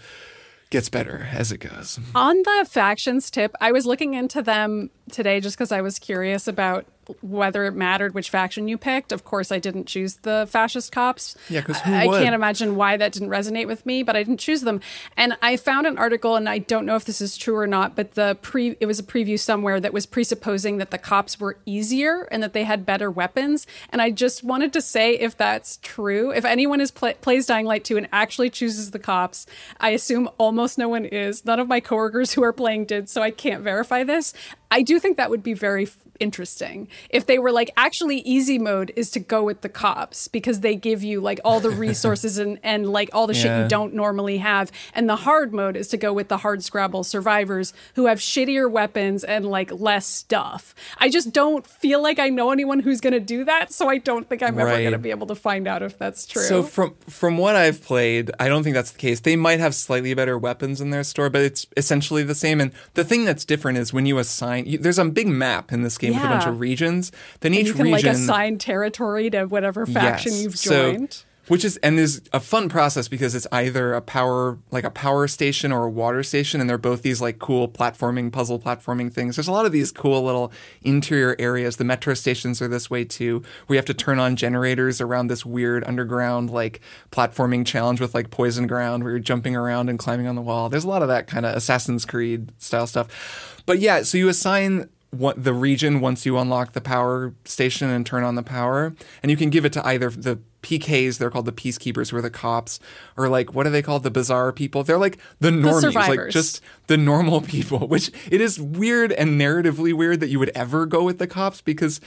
gets better as it goes. On the factions tip, I was looking into them today just because I was curious about whether it mattered which faction you picked. Of course, I didn't choose the fascist cops. Yeah, 'cause who I, I would? can't imagine why that didn't resonate with me, but I didn't choose them. And I found an article, and I don't know if this is true or not, but the pre it was a preview somewhere that was presupposing that the cops were easier and that they had better weapons. And I just wanted to say if that's true, if anyone is pla plays Dying Light 2 and actually chooses the cops, I assume almost no one is. None of my coworkers who are playing did, so I can't verify this. I do think that would be very f- interesting if they were like actually easy mode is to go with the cops because they give you like all the *laughs* resources and and like all the shit you don't normally have and the hard mode is to go with the hard scrabble survivors who have shittier weapons and like less stuff i just don't feel like i know anyone who's going to do that so i don't think i'm ever going to be able to find out if that's true So from from what I've played, I don't think that's the case. They might have slightly better weapons in their store, but it's essentially the same. And the thing that's different is when you assign. You, there's a big map in this game with a bunch of regions. Then each you can region like assign territory to whatever faction Yes. you've So- joined which is and is a fun process because it's either a power like a power station or a water station, and they're both these like cool platforming puzzle platforming things. There's a lot of these cool little interior areas. The metro stations are this way too. We have to turn on generators around this weird underground like platforming challenge with like poison ground where you're jumping around and climbing on the wall. There's a lot of that kind of Assassin's Creed style stuff. But yeah, so you assign what the region once you unlock the power station and turn on the power, and you can give it to either the PKs, they're called the peacekeepers, who are the cops, or like what are they called, the Bazaar people? They're like the normies, like just the normal *laughs* people. Which it is weird and narratively weird that you would ever go with the cops because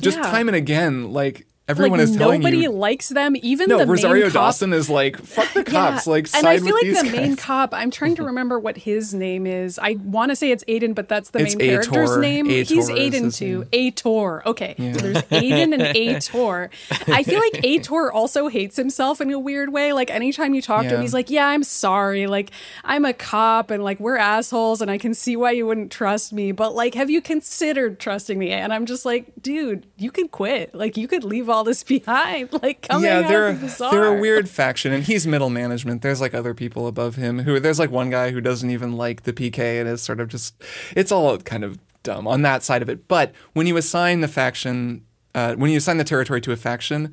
just Yeah. time and again, like everyone like is telling nobody you. likes them even No, the Rosario main cop Dawson is like, fuck the *laughs* cops, like and I feel like the guys. main cop. I'm trying to *laughs* remember what his name is. I want to say it's Aiden, but that's the It's main character's Aitor. name. Aitor He's Aiden too. Aitor. Okay, so there's Aiden and *laughs* Aitor. I feel like Aitor also hates himself in a weird way. Like anytime you talk to him, he's like, "Yeah, I'm sorry. Like I'm a cop, and like we're assholes, and I can see why you wouldn't trust me. But like, have you considered trusting me?" And I'm just like, "Dude, you could quit. Like you could leave all this behind. *laughs* Like come yeah, they're bazaar." they're a weird faction, and he's middle management. There's like other people above him who there's like one guy who doesn't even like the PK and is sort of just it's all kind of dumb on that side of it. But when you assign the faction, uh, when you assign the territory to a faction.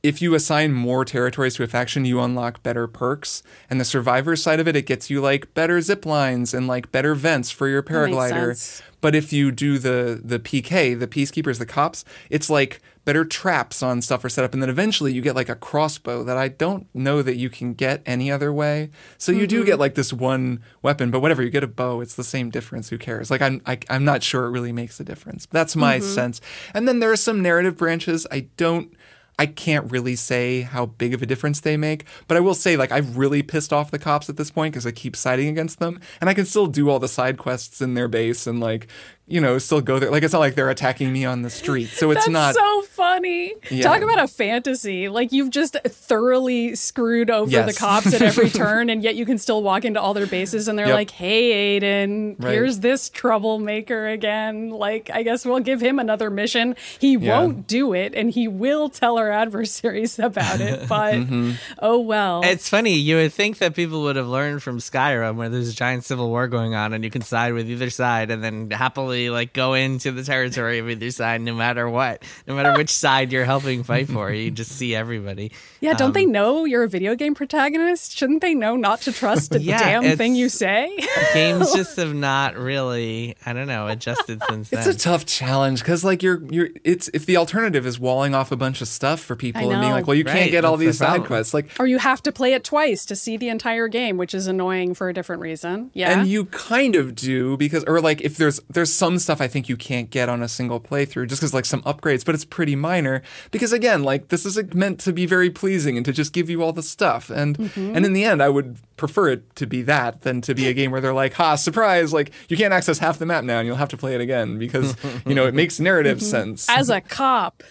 if you assign more territories to a faction, you unlock better perks. And the survivor side of it, it gets you like better zip lines and like better vents for your paraglider. But if you do the the PK, the peacekeepers, the cops, it's like better traps on stuff are set up, and then eventually you get like a crossbow that I don't know that you can get any other way. So you Mm-hmm. do get like this one weapon, but whatever you get a bow, it's the same difference. Who cares? Like I'm I, I'm not sure it really makes a difference. That's my Mm-hmm. sense. And then there are some narrative branches. I don't. I can't really say how big of a difference they make, but I will say, like, I've really pissed off the cops at this point because I keep siding against them, and I can still do all the side quests in their base and, like, you know, still go there. Like, it's not like they're attacking me on the street, so it's That's not. so funny. Yeah. Talk about a fantasy. Like you've just thoroughly screwed over Yes. the cops at every *laughs* turn, and yet you can still walk into all their bases and they're Yep. like, "Hey, Aiden, Right. here's this troublemaker again. Like, I guess we'll give him another mission. He Yeah. won't do it, and he will tell our adversaries *laughs* about it. *laughs* But Mm-hmm. oh well. It's funny. You would think that people would have learned from Skyrim, where there's a giant civil war going on, and you can side with either side, and then happily like go into the territory of either side, no matter what, no matter which side you're helping fight for. You *laughs* just see everybody. yeah, don't um, they know you're a video game protagonist? Shouldn't they know not to trust a *laughs* Yeah, damn thing you say? *laughs* Games just have not really, I don't know, adjusted since then. It's a tough challenge because, like, you're you're. It's if the alternative is walling off a bunch of stuff for people and being like, well, you can't get all that's the these side quests, like, or you have to play it twice to see the entire game, which is annoying for a different reason. Yeah. And you kind of do because, or like if there's there's some stuff I think you can't get on a single playthrough just because like some upgrades, but it's pretty minor because again, like this is like, meant to be very pleasing and to just give you all the stuff, and Mm-hmm. and in the end, I would prefer it to be that than to be a game where they're like, ha, surprise, like you can't access half the map now and you'll have to play it again because you know it *laughs* makes narrative sense. Mm-hmm. As a cop,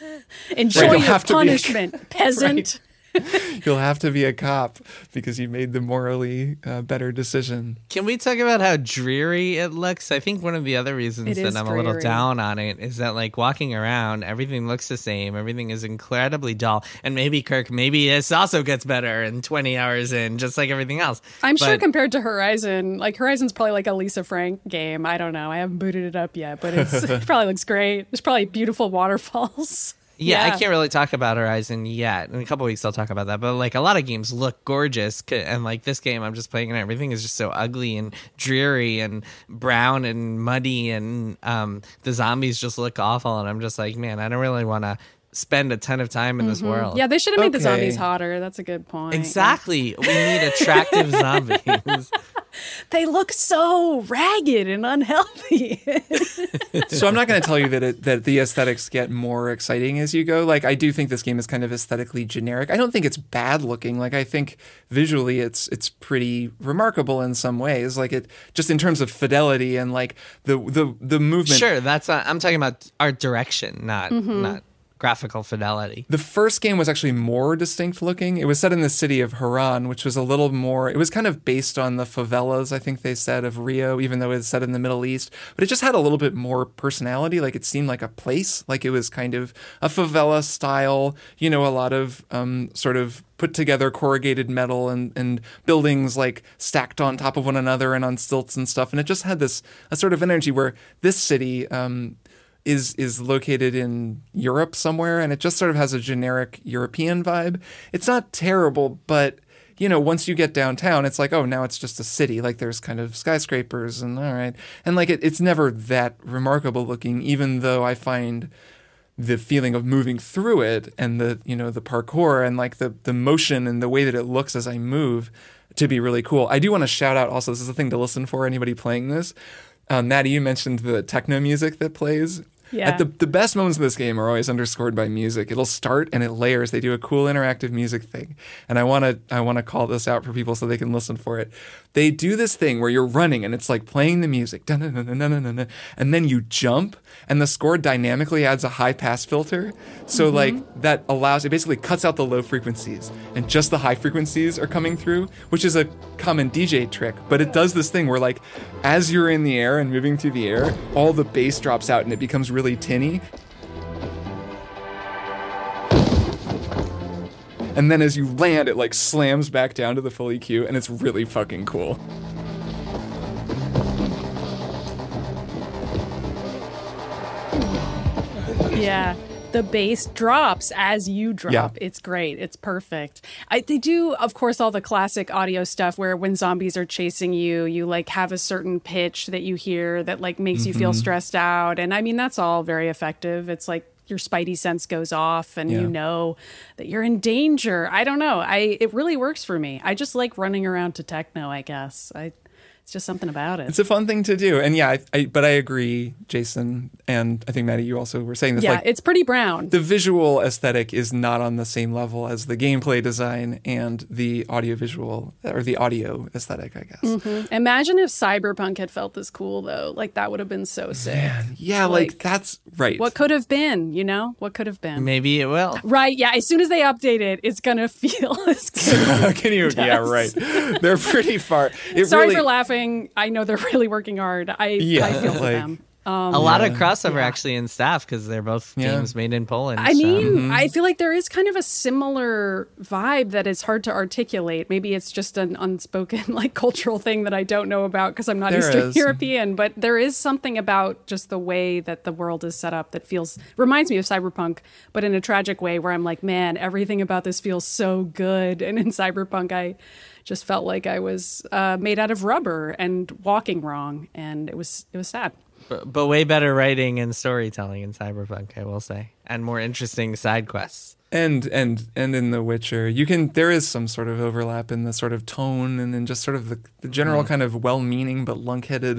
enjoy Right, your have to be a- *laughs* punishment, peasant. *laughs* You'll have to be a cop because you made the morally uh, better decision. Can we talk about how dreary it looks? I think one of the other reasons It that is I'm a little down on it is that like walking around, everything looks the same. Everything is incredibly dull. And maybe Kirk, maybe this also gets better in 20 hours in, just like everything else. I'm sure compared to Horizon, like Horizon's probably like a Lisa Frank game. I don't know. I haven't booted it up yet, but it's, *laughs* it probably looks great. There's probably beautiful waterfalls. Yeah, I can't really talk about Horizon yet. In a couple weeks, I'll talk about that. But like a lot of games look gorgeous, and like this game, I'm just playing, and everything is just so ugly and dreary and brown and muddy, and um, the zombies just look awful. And I'm just like, man, I don't really want to spend a ton of time in this world. Mm-hmm. Yeah, they should have made the zombies hotter. That's a good point. exactly. We need attractive *laughs* zombies. They look so ragged and unhealthy. so I'm not going to tell you that it, that the aesthetics get more exciting as you go. Like I do think this game is kind of aesthetically generic. I don't think it's bad looking. Like I think visually it's it's pretty remarkable in some ways. Like it just in terms of fidelity and like the the the movement. sure, that's uh, I'm talking about art direction, not not graphical fidelity. The first game was actually more distinct looking. It was set in the city of Harran, which was a little more, it was kind of based on the favelas, I think they said, of Rio, even though it's set in the Middle East. But it just had a little bit more personality. Like it seemed like a place, like it was kind of a favela style, you know, a lot of um, sort of put together corrugated metal and, and buildings like stacked on top of one another and on stilts and stuff. And it just had this a sort of energy where this city, um, is is located in Europe somewhere, and it just sort of has a generic European vibe. It's not terrible, but you know, once you get downtown, it's like, oh, now it's just a city. Like there's kind of skyscrapers and all right, and like it, it's never that remarkable looking, even though I find the feeling of moving through it and the you know the parkour and like the the motion and the way that it looks as I move to be really cool. I do want to shout out also this is a thing to listen for anybody playing this. Uh, Maddie, you mentioned the techno music that plays. Yeah. At the the best moments of this game are always underscored by music. It'll start and it layers. They do a cool interactive music thing, and I want to I want to call this out for people so they can listen for it. They do this thing where you're running and it's like playing the music, and then you jump, and the score dynamically adds a high pass filter. So mm-hmm. like that allows it basically cuts out the low frequencies, and just the high frequencies are coming through, which is a common DJ trick. But it does this thing where like as you're in the air and moving through the air, all the bass drops out and it becomes really tinny. And then as you land, it like slams back down to the full EQ, and it's really fucking cool. yeah. The bass drops as you drop. Yeah. It's great. It's perfect. I, they do, of course, all the classic audio stuff where when zombies are chasing you, you like have a certain pitch that you hear that like makes you Mm-hmm. feel stressed out. And I mean, that's all very effective. It's like your spidey sense goes off and Yeah. you know that you're in danger. I don't know. I it really works for me. I just like running around to techno, I guess. I it's just something about it. It's a fun thing to do, and yeah, I, I, but I agree, Jason, and I think Maddie, you also were saying this. yeah, like, it's pretty brown. the visual aesthetic is not on the same level as the gameplay design and the audiovisual or the audio aesthetic, I guess. Mm-hmm. Imagine if Cyberpunk had felt this cool though. Like that would have been so sick. Yeah, like, Like, that's right. What could have been, you know? What could have been? Maybe it will. Right, yeah. As soon as they update it, it's gonna *laughs* feel as *laughs* good. Can you? Yeah, right. They're pretty far. *laughs* It Sorry really, for laughing. I know they're *laughs* really working hard. I, Yeah, I feel for like- them. Um, a lot of crossover actually in staff because they're both Yeah. games made in Poland. I so- mean, Mm-hmm. I feel like there is kind of a similar vibe that is hard to articulate. Maybe it's just an unspoken *laughs* like cultural thing that I don't know about because I'm not There Eastern is. European. But there is something about just the way that the world is set up that feels reminds me of Cyberpunk, but in a tragic way where I'm like, man, everything about this feels so good. And in Cyberpunk, I just felt like I was uh, made out of rubber and walking wrong, and it was it was sad. but, but way better writing and storytelling in Cyberpunk, I will say, and more interesting side quests. and and and in The Witcher, you can there is some sort of overlap in the sort of tone and then just sort of the, the general Mm. kind of well-meaning but lunkheaded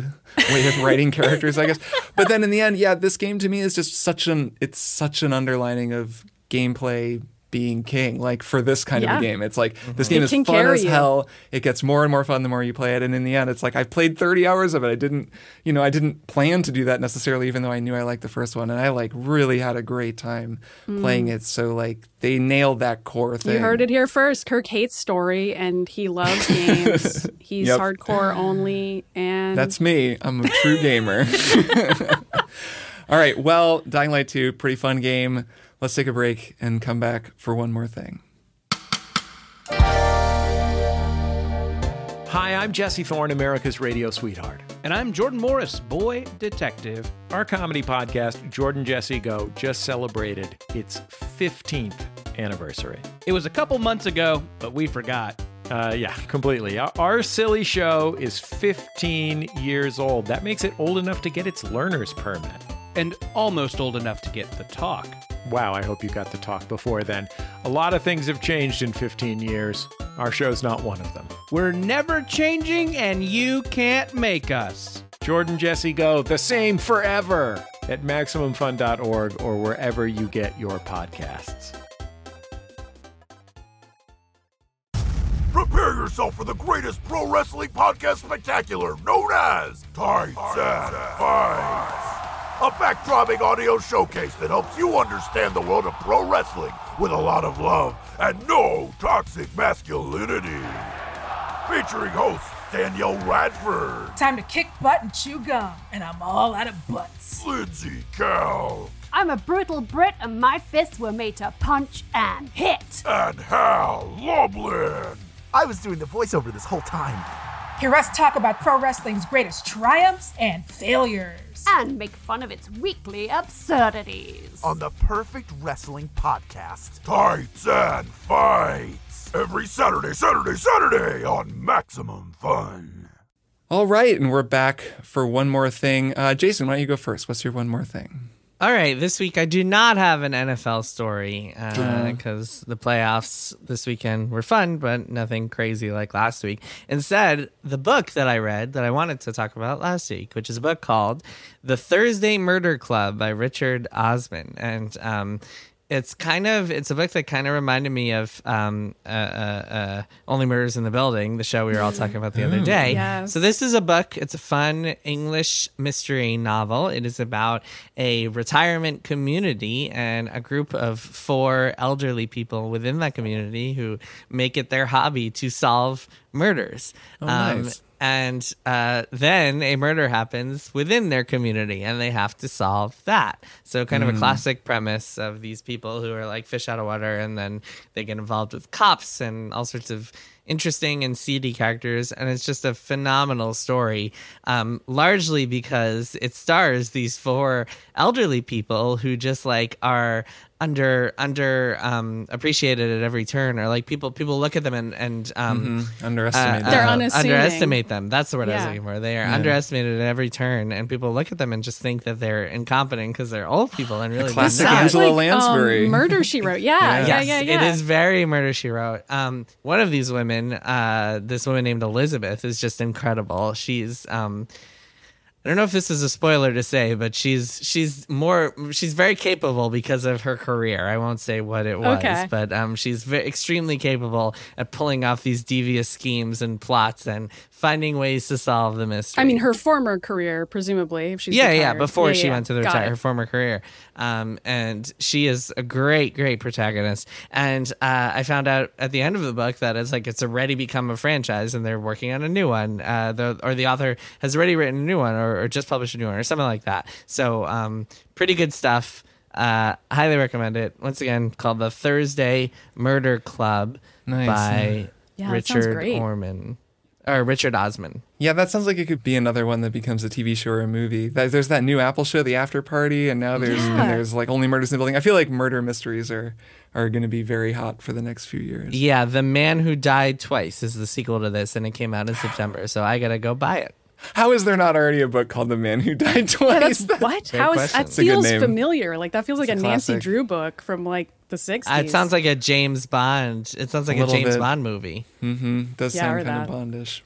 way of writing characters, I guess. *laughs* But then in the end, yeah, this game to me is just such an it's such an underlining of gameplay being king. Like for this kind of a game, it's like this game It is fun as you. hell. It gets more and more fun the more you play it, and in the end, it's like I've played 30 hours of it. I didn't, you know, I didn't plan to do that necessarily, even though I knew I liked the first one, and I like really had a great time playing it. So like they nailed that core thing. Mm. You heard it here first. Kirk hates story and he loves *laughs* games. He's Yep. hardcore only and That's me. I'm a true gamer. *laughs* *laughs* All right. Well, Dying Light 2, pretty fun game. Let's take a break and come back for one more thing. Hi, I'm Jesse Thorne, America's radio sweetheart. And I'm Jordan Morris, boy detective. Our comedy podcast, Jordan Jesse Go, just celebrated its 15th anniversary. It was a couple months ago, but we forgot. Uh, yeah, completely. Our, our silly show is 15 years old. That makes it old enough to get its learner's permit. And almost old enough to get the talk. Wow, I hope you got the talk before then. A lot of things have changed in 15 years. Our show's not one of them. We're never changing, and you can't make us. Jordan Jesse Go, the same forever at MaximumFun.org or wherever you get your podcasts. Prepare yourself for the greatest pro wrestling podcast spectacular known as Tights and Fights. A backdropping audio showcase that helps you understand the world of pro wrestling with a lot of love and no toxic masculinity. Featuring hosts Danielle Radford, Time to kick butt and chew gum, and I'm all out of butts. Lindsey Kelk, I'm a brutal Brit, and my fists were made to punch and hit. and Hal Lublin. I was doing the voiceover this whole time. Hear us talk about pro wrestling's greatest triumphs and failures. And make fun of its weekly absurdities. On the Perfect Wrestling Podcast. Tights and Fights. Every Saturday, Saturday, Saturday on Maximum Fun. All right. And we're back for one more thing. Uh, Jason, why don't you go first? What's your one more thing? All right, this week I do not have an NFL story because the playoffs this weekend were fun, but nothing crazy like last week. Instead, the book that I read that I wanted to talk about last week, which is a book called The Thursday Murder Club by Richard Osman, and um, it's kind of it's a book that kind of reminded me of um, uh, uh, uh, Only Murders in the Building, the show we were all talking about the other day. Yes. So this is a book. It's a fun English mystery novel. It is about a retirement community and a group of four elderly people within that community who make it their hobby to solve murders. Um, nice. And uh, then a murder happens within their community and they have to solve that. So kind of a classic premise of these people who are like fish out of water and then they get involved with cops and all sorts of interesting and seedy characters, and it's just a phenomenal story. Um, largely because it stars these four elderly people who just like are under under um appreciated at every turn or like people people look at them and and um Mm-hmm. Underestimate They're that. unassuming. underestimate them that's the word i was looking for they are underestimated at every turn and people look at them and just think that they're incompetent because they're old people and really classic not. Angela Like, um, Lansbury. Murder She Wrote. Yeah, yeah, Yes, yeah, yeah. it is very murder she wrote. Um, one of these women, uh, this woman named Elizabeth, is just incredible. She's um, I don't know if this is a spoiler to say, but she's she's more she's very capable because of her career. I won't say what it was, Okay. but um, she's extremely capable at pulling off these devious schemes and plots and finding ways to solve the mystery. I mean, her former career, presumably, if she's yeah, yeah. Before Yeah, she yeah. went to the retire, her former career, um, and she is a great, great protagonist. And uh, I found out at the end of the book that it's like it's already become a franchise, and they're working on a new one. Uh, the, or the author has already written a new one, or, or just published a new one, or something like that. So, um, pretty good stuff. Uh, highly recommend it. Once again, called the Thursday Murder Club Nice. by Yeah, Richard. Orman or Richard Osman. Yeah, that sounds like it could be another one that becomes a TV show or a movie. There's that new Apple show, The After Party, and now there's Yeah. and there's like only murders in the building. I feel like murder mysteries are are going to be very hot for the next few years. Yeah, The Man Who Died Twice is the sequel to this, and it came out in September. So I gotta go buy it. How is there not already a book called The Man Who Died *laughs* Yeah, Twice? that's what? How is that It's a good feels familiar? Like that feels like It's a, a Nancy. Drew book from like the 60s. Uh, it sounds like a James Bond. It sounds like a, little James bit. Bond movie. Mm-hmm. Does Yeah, sound or kind of. Bondish.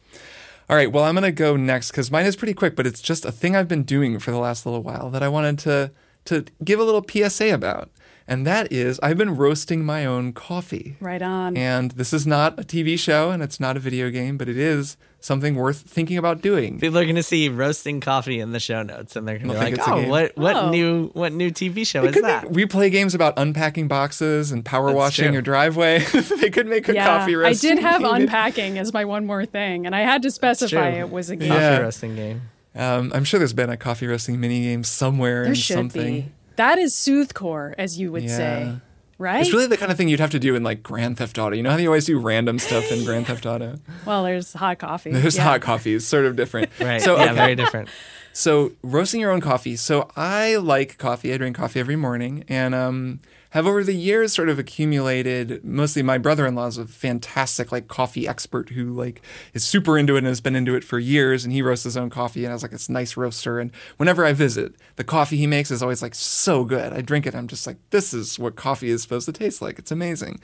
All right, well, I'm going to go next because mine is pretty quick, but it's just a thing I've been doing for the last little while that I wanted to to give a little PSA about, and that is I've been roasting my own coffee. right on. And this is not a TV show and it's not a video game, but it is something worth thinking about doing. People are gonna see roasting coffee in the show notes, and they're gonna be think like, "Oh, what what Oh. new what new TV show They is could that?" make- we play games about unpacking boxes and power That's washing true. your driveway. *laughs* they could make a yeah, coffee I roasting did have game. unpacking as my one more thing, and I had to specify it was a game. Coffee Yeah. roasting game. Um, I'm sure there's been a coffee roasting mini game somewhere There in should something. be. That is Soothcore, as you would say, right? It's really the kind of thing you'd have to do in like Grand Theft Auto. You know how they always do random stuff in Grand Theft Auto? *laughs* well, there's hot coffee. *laughs* There's yeah. hot coffee. It's sort of different. *laughs* Right. So, yeah, okay. very different. So roasting your own coffee. So I like coffee. I drink coffee every morning, and um, have over the years sort of accumulated. Mostly, my brother-in-law is a fantastic like coffee expert who like is super into it and has been into it for years. And he roasts his own coffee and has like this nice roaster. And whenever I visit, the coffee he makes is always like so good. I drink it. I'm just like, this is what coffee is supposed to taste like. It's amazing.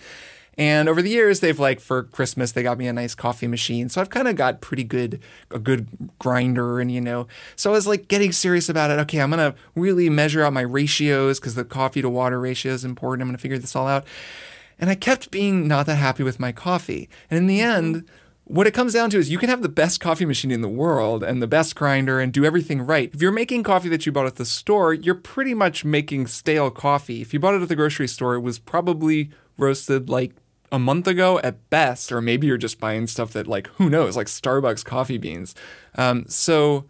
And over the years, they've like for Christmas they got me a nice coffee machine, so I've kind of got pretty good a good grinder, and you know, so I was like getting serious about it. Okay, I'm gonna really measure out my ratios because the coffee to water ratio is important. I'm gonna figure this all out, and I kept being not that happy with my coffee, and in the mm-hmm. end. What it comes down to is you can have the best coffee machine in the world and the best grinder and do everything right. If you're making coffee that you bought at the store, you're pretty much making stale coffee. If you bought it at the grocery store, it was probably roasted like a month ago at best, or maybe you're just buying stuff that like who knows, like Starbucks coffee beans. Um, so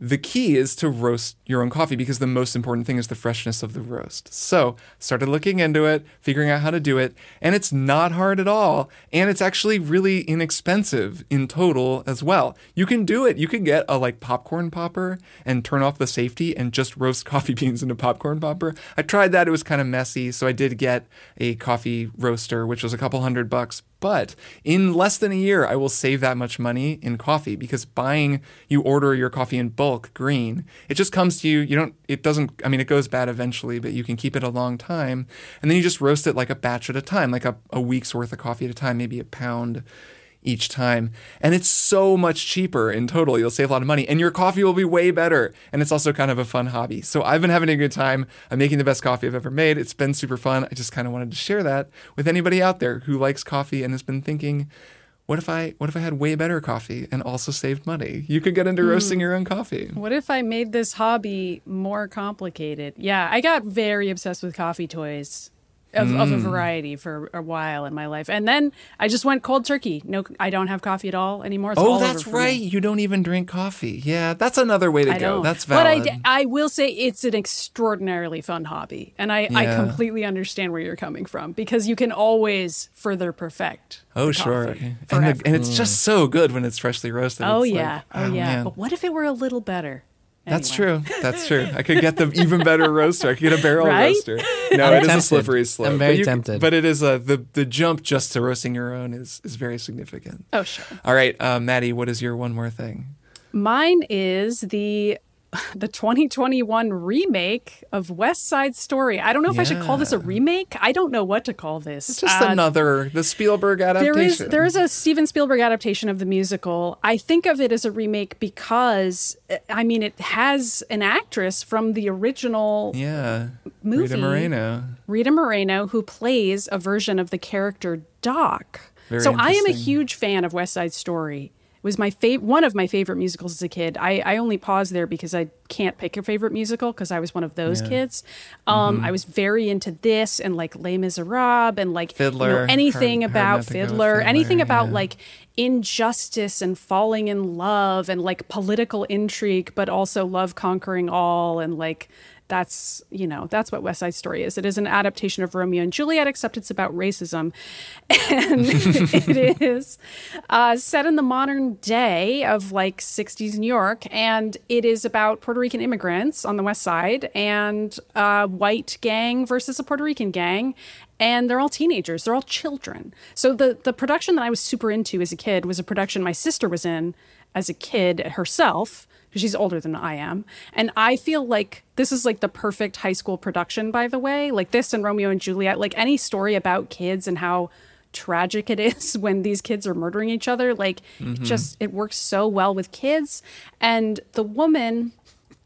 the key is to roast your own coffee because the most important thing is the freshness of the roast. So started looking into it, figuring out how to do it, and it's not hard at all, and it's actually really inexpensive in total as well. You can do it. You can get a like popcorn popper and turn off the safety and just roast *laughs* coffee beans in a popcorn popper. I tried that; it was kind of messy, so I did get a coffee roaster, which was a couple hundred bucks. But in less than a year, I will save that much money in coffee because buying, you order your coffee in bulk, green. It just comes to you. You don't, it doesn't, I mean, it goes bad eventually, but you can keep it a long time. And then you just roast it like a batch at a time, like a, a week's worth of coffee at a time, maybe a pound each time. And it's so much cheaper in total. You'll save a lot of money and your coffee will be way better. And it's also kind of a fun hobby. So I've been having a good time. I'm making the best coffee I've ever made. It's been super fun. I just kind of wanted to share that with anybody out there who likes coffee and has been thinking, what if I what if I had way better coffee and also saved money? You could get into hmm. roasting your own coffee. What if I made this hobby more complicated? Yeah, I got very obsessed with coffee toys. Of, of Mm. a variety for a while in my life, and then I just went cold turkey. No, I don't have coffee at all anymore. It's Oh, all that's for me. right. You don't even drink coffee. Yeah, that's another way to I go. don't. That's valid. But I, I, will say it's an extraordinarily fun hobby. And I, I completely understand where you're coming from because you can always further perfect. oh, sure. And, the- and it's just so good when it's freshly roasted. Oh, It's like, yeah. oh, yeah. man. But what if it were a little better? That's Anyway. true. That's true. I could get the *laughs* even better roaster. I could get a barrel Right? roaster. No, I'm it is a slippery slope. I'm very but you- tempted. But it is a the the jump just to roasting your own is is very significant. Oh, sure. All right, uh, Maddie, what is your one more thing? Mine is the *laughs* the 2021 remake of West Side Story. I don't know if I should call this a remake. I don't know what to call this. It's just Uh, another the Spielberg adaptation. There is there is a Steven Spielberg adaptation of the musical. I think of it as a remake because I mean it has an actress from the original yeah, movie. Rita Moreno. Rita Moreno who plays a version of the character Doc. Very so I am a huge fan of West Side Story. It was my fav- one of my favorite musicals as a kid. I, I only pause there because I can't pick a favorite musical because I was one of those kids. Um, Mm-hmm. I was very into this and like Les Miserables and like Fiddler, you know, anything hard about go with Fiddler, anything about yeah. like injustice and falling in love and like political intrigue, but also love conquering all and like that's you know that's what West Side Story is. It is an adaptation of Romeo and Juliet, except it's about racism, *laughs* and it is uh, set in the modern day of like '60s New York, and it is about Puerto Rican immigrants on the West Side and a white gang versus a Puerto Rican gang, and they're all teenagers. They're all children. So the the production that I was super into as a kid was a production my sister was in as a kid herself because she's older than I am. And I feel like this is like the perfect high school production, by the way. Like this and Romeo and Juliet, like any story about kids and how tragic it *laughs* is when these kids are murdering each other. Like it just it works so well with kids. And the woman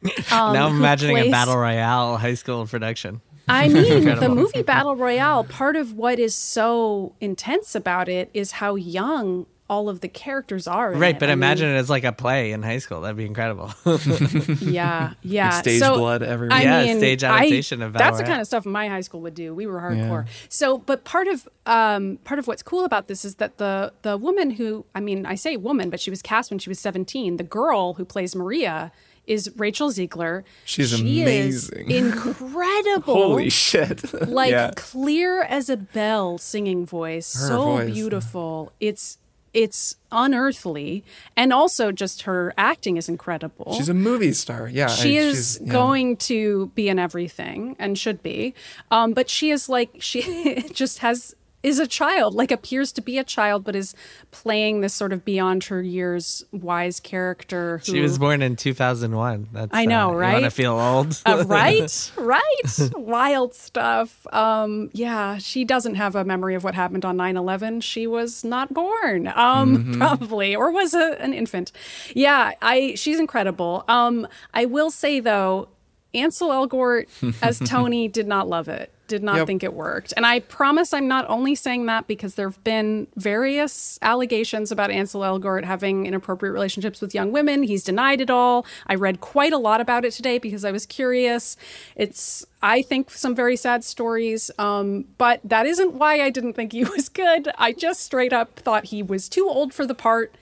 um, *laughs* now I'm who imagining a battle royale high school production. I mean, the *laughs* movie Battle Royale, part of what is so intense about it is how young all of the characters are. in Right, it. but I mean, imagine it as like a play in high school. That'd be incredible. *laughs* Yeah, yeah. stage so, blood everywhere. I Yeah, mean, stage I- adaptation of that's the kind of stuff my high school would do. We were hardcore. So, but part of um, part of what's cool about this is that the the woman who I mean, I say woman, but she was cast when she was seventeen. The girl who plays Maria is Rachel Zegler. She's she amazing. Is *laughs* incredible. Holy shit! *laughs* like yeah. clear as a bell singing voice Her so voice. beautiful it's it's unearthly and also just her acting is incredible she's a movie star. Yeah, she I- is yeah. going to be in everything and should be um but she is like she *laughs* just has is a child like appears to be a child but is playing this sort of beyond her years wise character who, she was born in 2001. That's I know, uh, right? You want to feel old? uh, right? *laughs* Right? Wild stuff. Um yeah she doesn't have a memory of what happened on 9-11 she was not born. Um probably or was a, an infant. Yeah i she's incredible. Um i will say though ansel elgort as *laughs* tony did not love it did not Yep. think it worked. And i promise i'm not only saying that because there have been various allegations about ansel elgort having inappropriate relationships with young women. He's denied it all. I read quite a lot about it today because i was curious. It's i think some very sad stories um, but that isn't why i didn't think he *laughs* was good. I just straight up thought he was too old for the part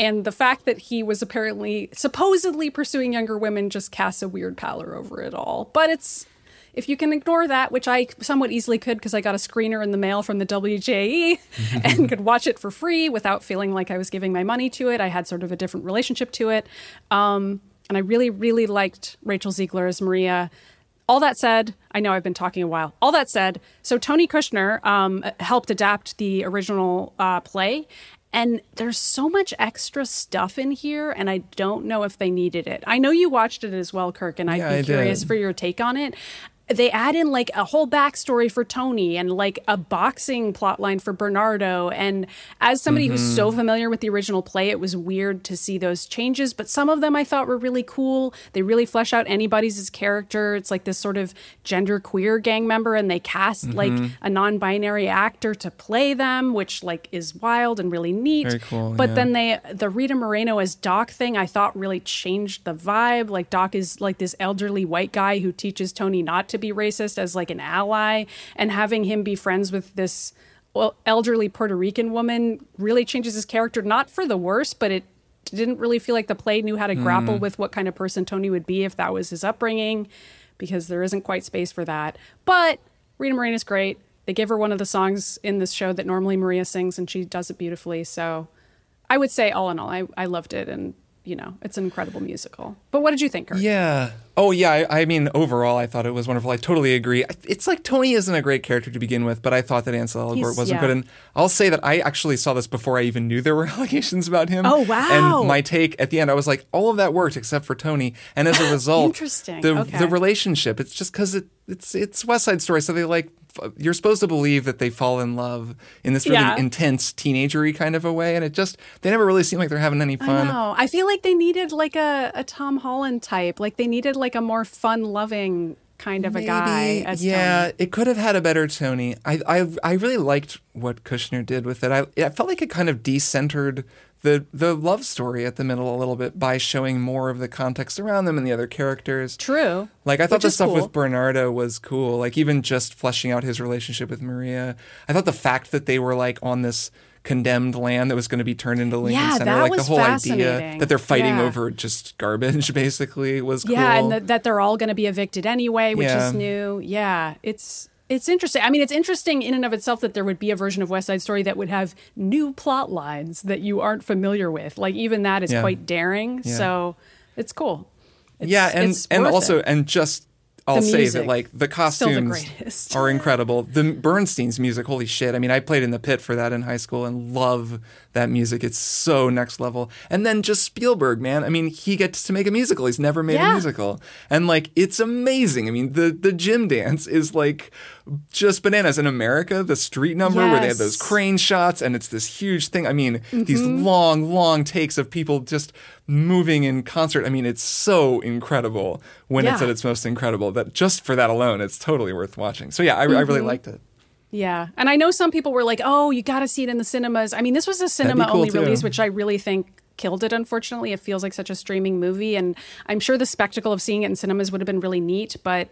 and the fact that he was apparently supposedly pursuing younger women just casts a weird pallor over it all. But it's if you can ignore that, which I somewhat easily could because I got a screener in the mail from the WJE *laughs* and could watch it for free without feeling like I was giving my money to it, I had sort of a different relationship to it. Um, and I really, really liked Rachel Zegler as Maria. All that said, I know I've been talking a while. All that said, so Tony Kushner um, helped adapt the original uh, play, and there's so much extra stuff in here, and I don't know if they needed it. I know you watched it as well, Kirk, and I'd Yeah, be I curious did. for your take on it. They add in like a whole backstory for Tony and like a boxing plotline for Bernardo. And as somebody who's Mm-hmm. so familiar with the original play, it was weird to see those changes. But some of them I thought were really cool. They really flesh out anybody's character. It's like this sort of gender queer gang member, and they cast like Mm-hmm. a non-binary actor to play them, which like is wild and really neat. Very cool, But yeah. then they the Rita Moreno as Doc thing I thought really changed the vibe. Like Doc is like this elderly white guy who teaches Tony not to to be racist as like an ally, and having him be friends with this elderly Puerto Rican woman really changes his character, not for the worse, but it didn't really feel like the play knew how to grapple Mm. with what kind of person Tony would be if that was his upbringing, because there isn't quite space for that. But Rita is great. They give her one of the songs in this show that normally Maria sings, and she does it beautifully. So I would say, all in all, I, I loved it. And, you know, it's an incredible musical. But what did you think? Yeah. Oh, yeah. I, I mean, overall, I thought it was wonderful. I totally agree. It's like Tony isn't a great character to begin with, but I thought that Ansel Elgort wasn't yeah. good. And I'll say that I actually saw this before I even knew there were *laughs* allegations about him. Oh, wow. And my take at the end, I was like, all of that worked except for Tony. And as a *laughs* result, Interesting. the Okay. the relationship, it's just because it, it's it's West Side Story, so they like. You're supposed to believe that they fall in love in this really Yeah. intense teenagery kind of a way, and it just they never really seem like they're having any I fun. know. I feel like they needed like a, a Tom Holland type. Like they needed like a more fun loving kind of a guy as yeah, Tony. it could have had a better Tony. I, I I really liked what Kushner did with it. I I felt like it kind of decentered the the love story at the middle a little bit by showing more of the context around them and the other characters. True. Like I thought the stuff cool. with Bernardo was cool. Like even just fleshing out his relationship with Maria. I thought the fact that they were like on this condemned land that was going to be turned into Lincoln Yeah, Center, that like was the whole idea that they're fighting Yeah. over just garbage *laughs* basically was cool. Yeah, and that that they're all going to be evicted anyway, which Yeah. is new. Yeah, it's it's interesting. I mean, it's interesting in and of itself that there would be a version of West Side Story that would have new plot lines that you aren't familiar with. Like even that is Yeah. quite daring. Yeah. So it's cool. It's- yeah, and and also it. and just I'll say that like the costumes are *laughs* incredible. The Bernstein's music, holy shit! I mean, I played in the pit for that in high school and love that music. It's so next level. And then just Spielberg, man. I mean, he gets to make a musical. He's never made Yeah. a musical, and like it's amazing. I mean, the the gym dance is like just bananas in America. The street number where they have those crane shots and it's this huge thing. I mean, these Mhm. long, long takes of people just moving in concert. I mean, it's so incredible when it's at its most incredible that just for that alone, it's totally worth watching. So yeah, I, I really Mhm. liked it. Yeah. And I know some people were like, oh, you got to see it in the cinemas. I mean, this was a cinema cool, only too. release, which I really think killed it, unfortunately. It feels like such a streaming movie. And I'm sure the spectacle of seeing it in cinemas would have been really neat, but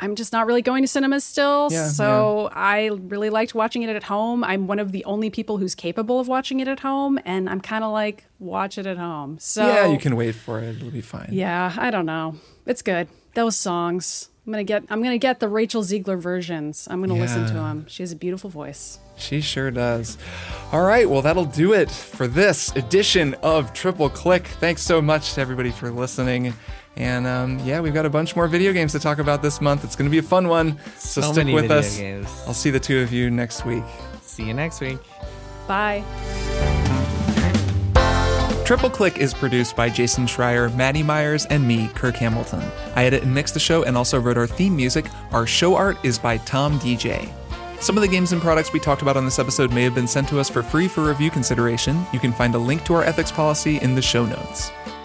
I'm just not really going to cinemas still. Yeah, so I really liked watching it at home. I'm one of the only people who's capable of watching it at home. And I'm kind of like, watch it at home. So yeah, you can wait for it. It'll be fine. yeah, I don't know. It's good. Those songs. I'm gonna get. I'm gonna get the Rachel Zegler versions. I'm gonna listen to them. She has a beautiful voice. She sure does. All right, well, that'll do it for this edition of Triple Click. Thanks so much to everybody for listening. And um, yeah, we've got a bunch more video games to talk about this month. It's going to be a fun one. So, So stick many with video us. games. I'll see the two of you next week. See you next week. Bye. Triple Click is produced by Jason Schreier, Maddie Myers, and me, Kirk Hamilton. I edit and mix the show and also wrote our theme music. Our show art is by Tom DJ. Some of the games and products we talked about on this episode may have been sent to us for free for review consideration. You can find a link to our ethics policy in the show notes.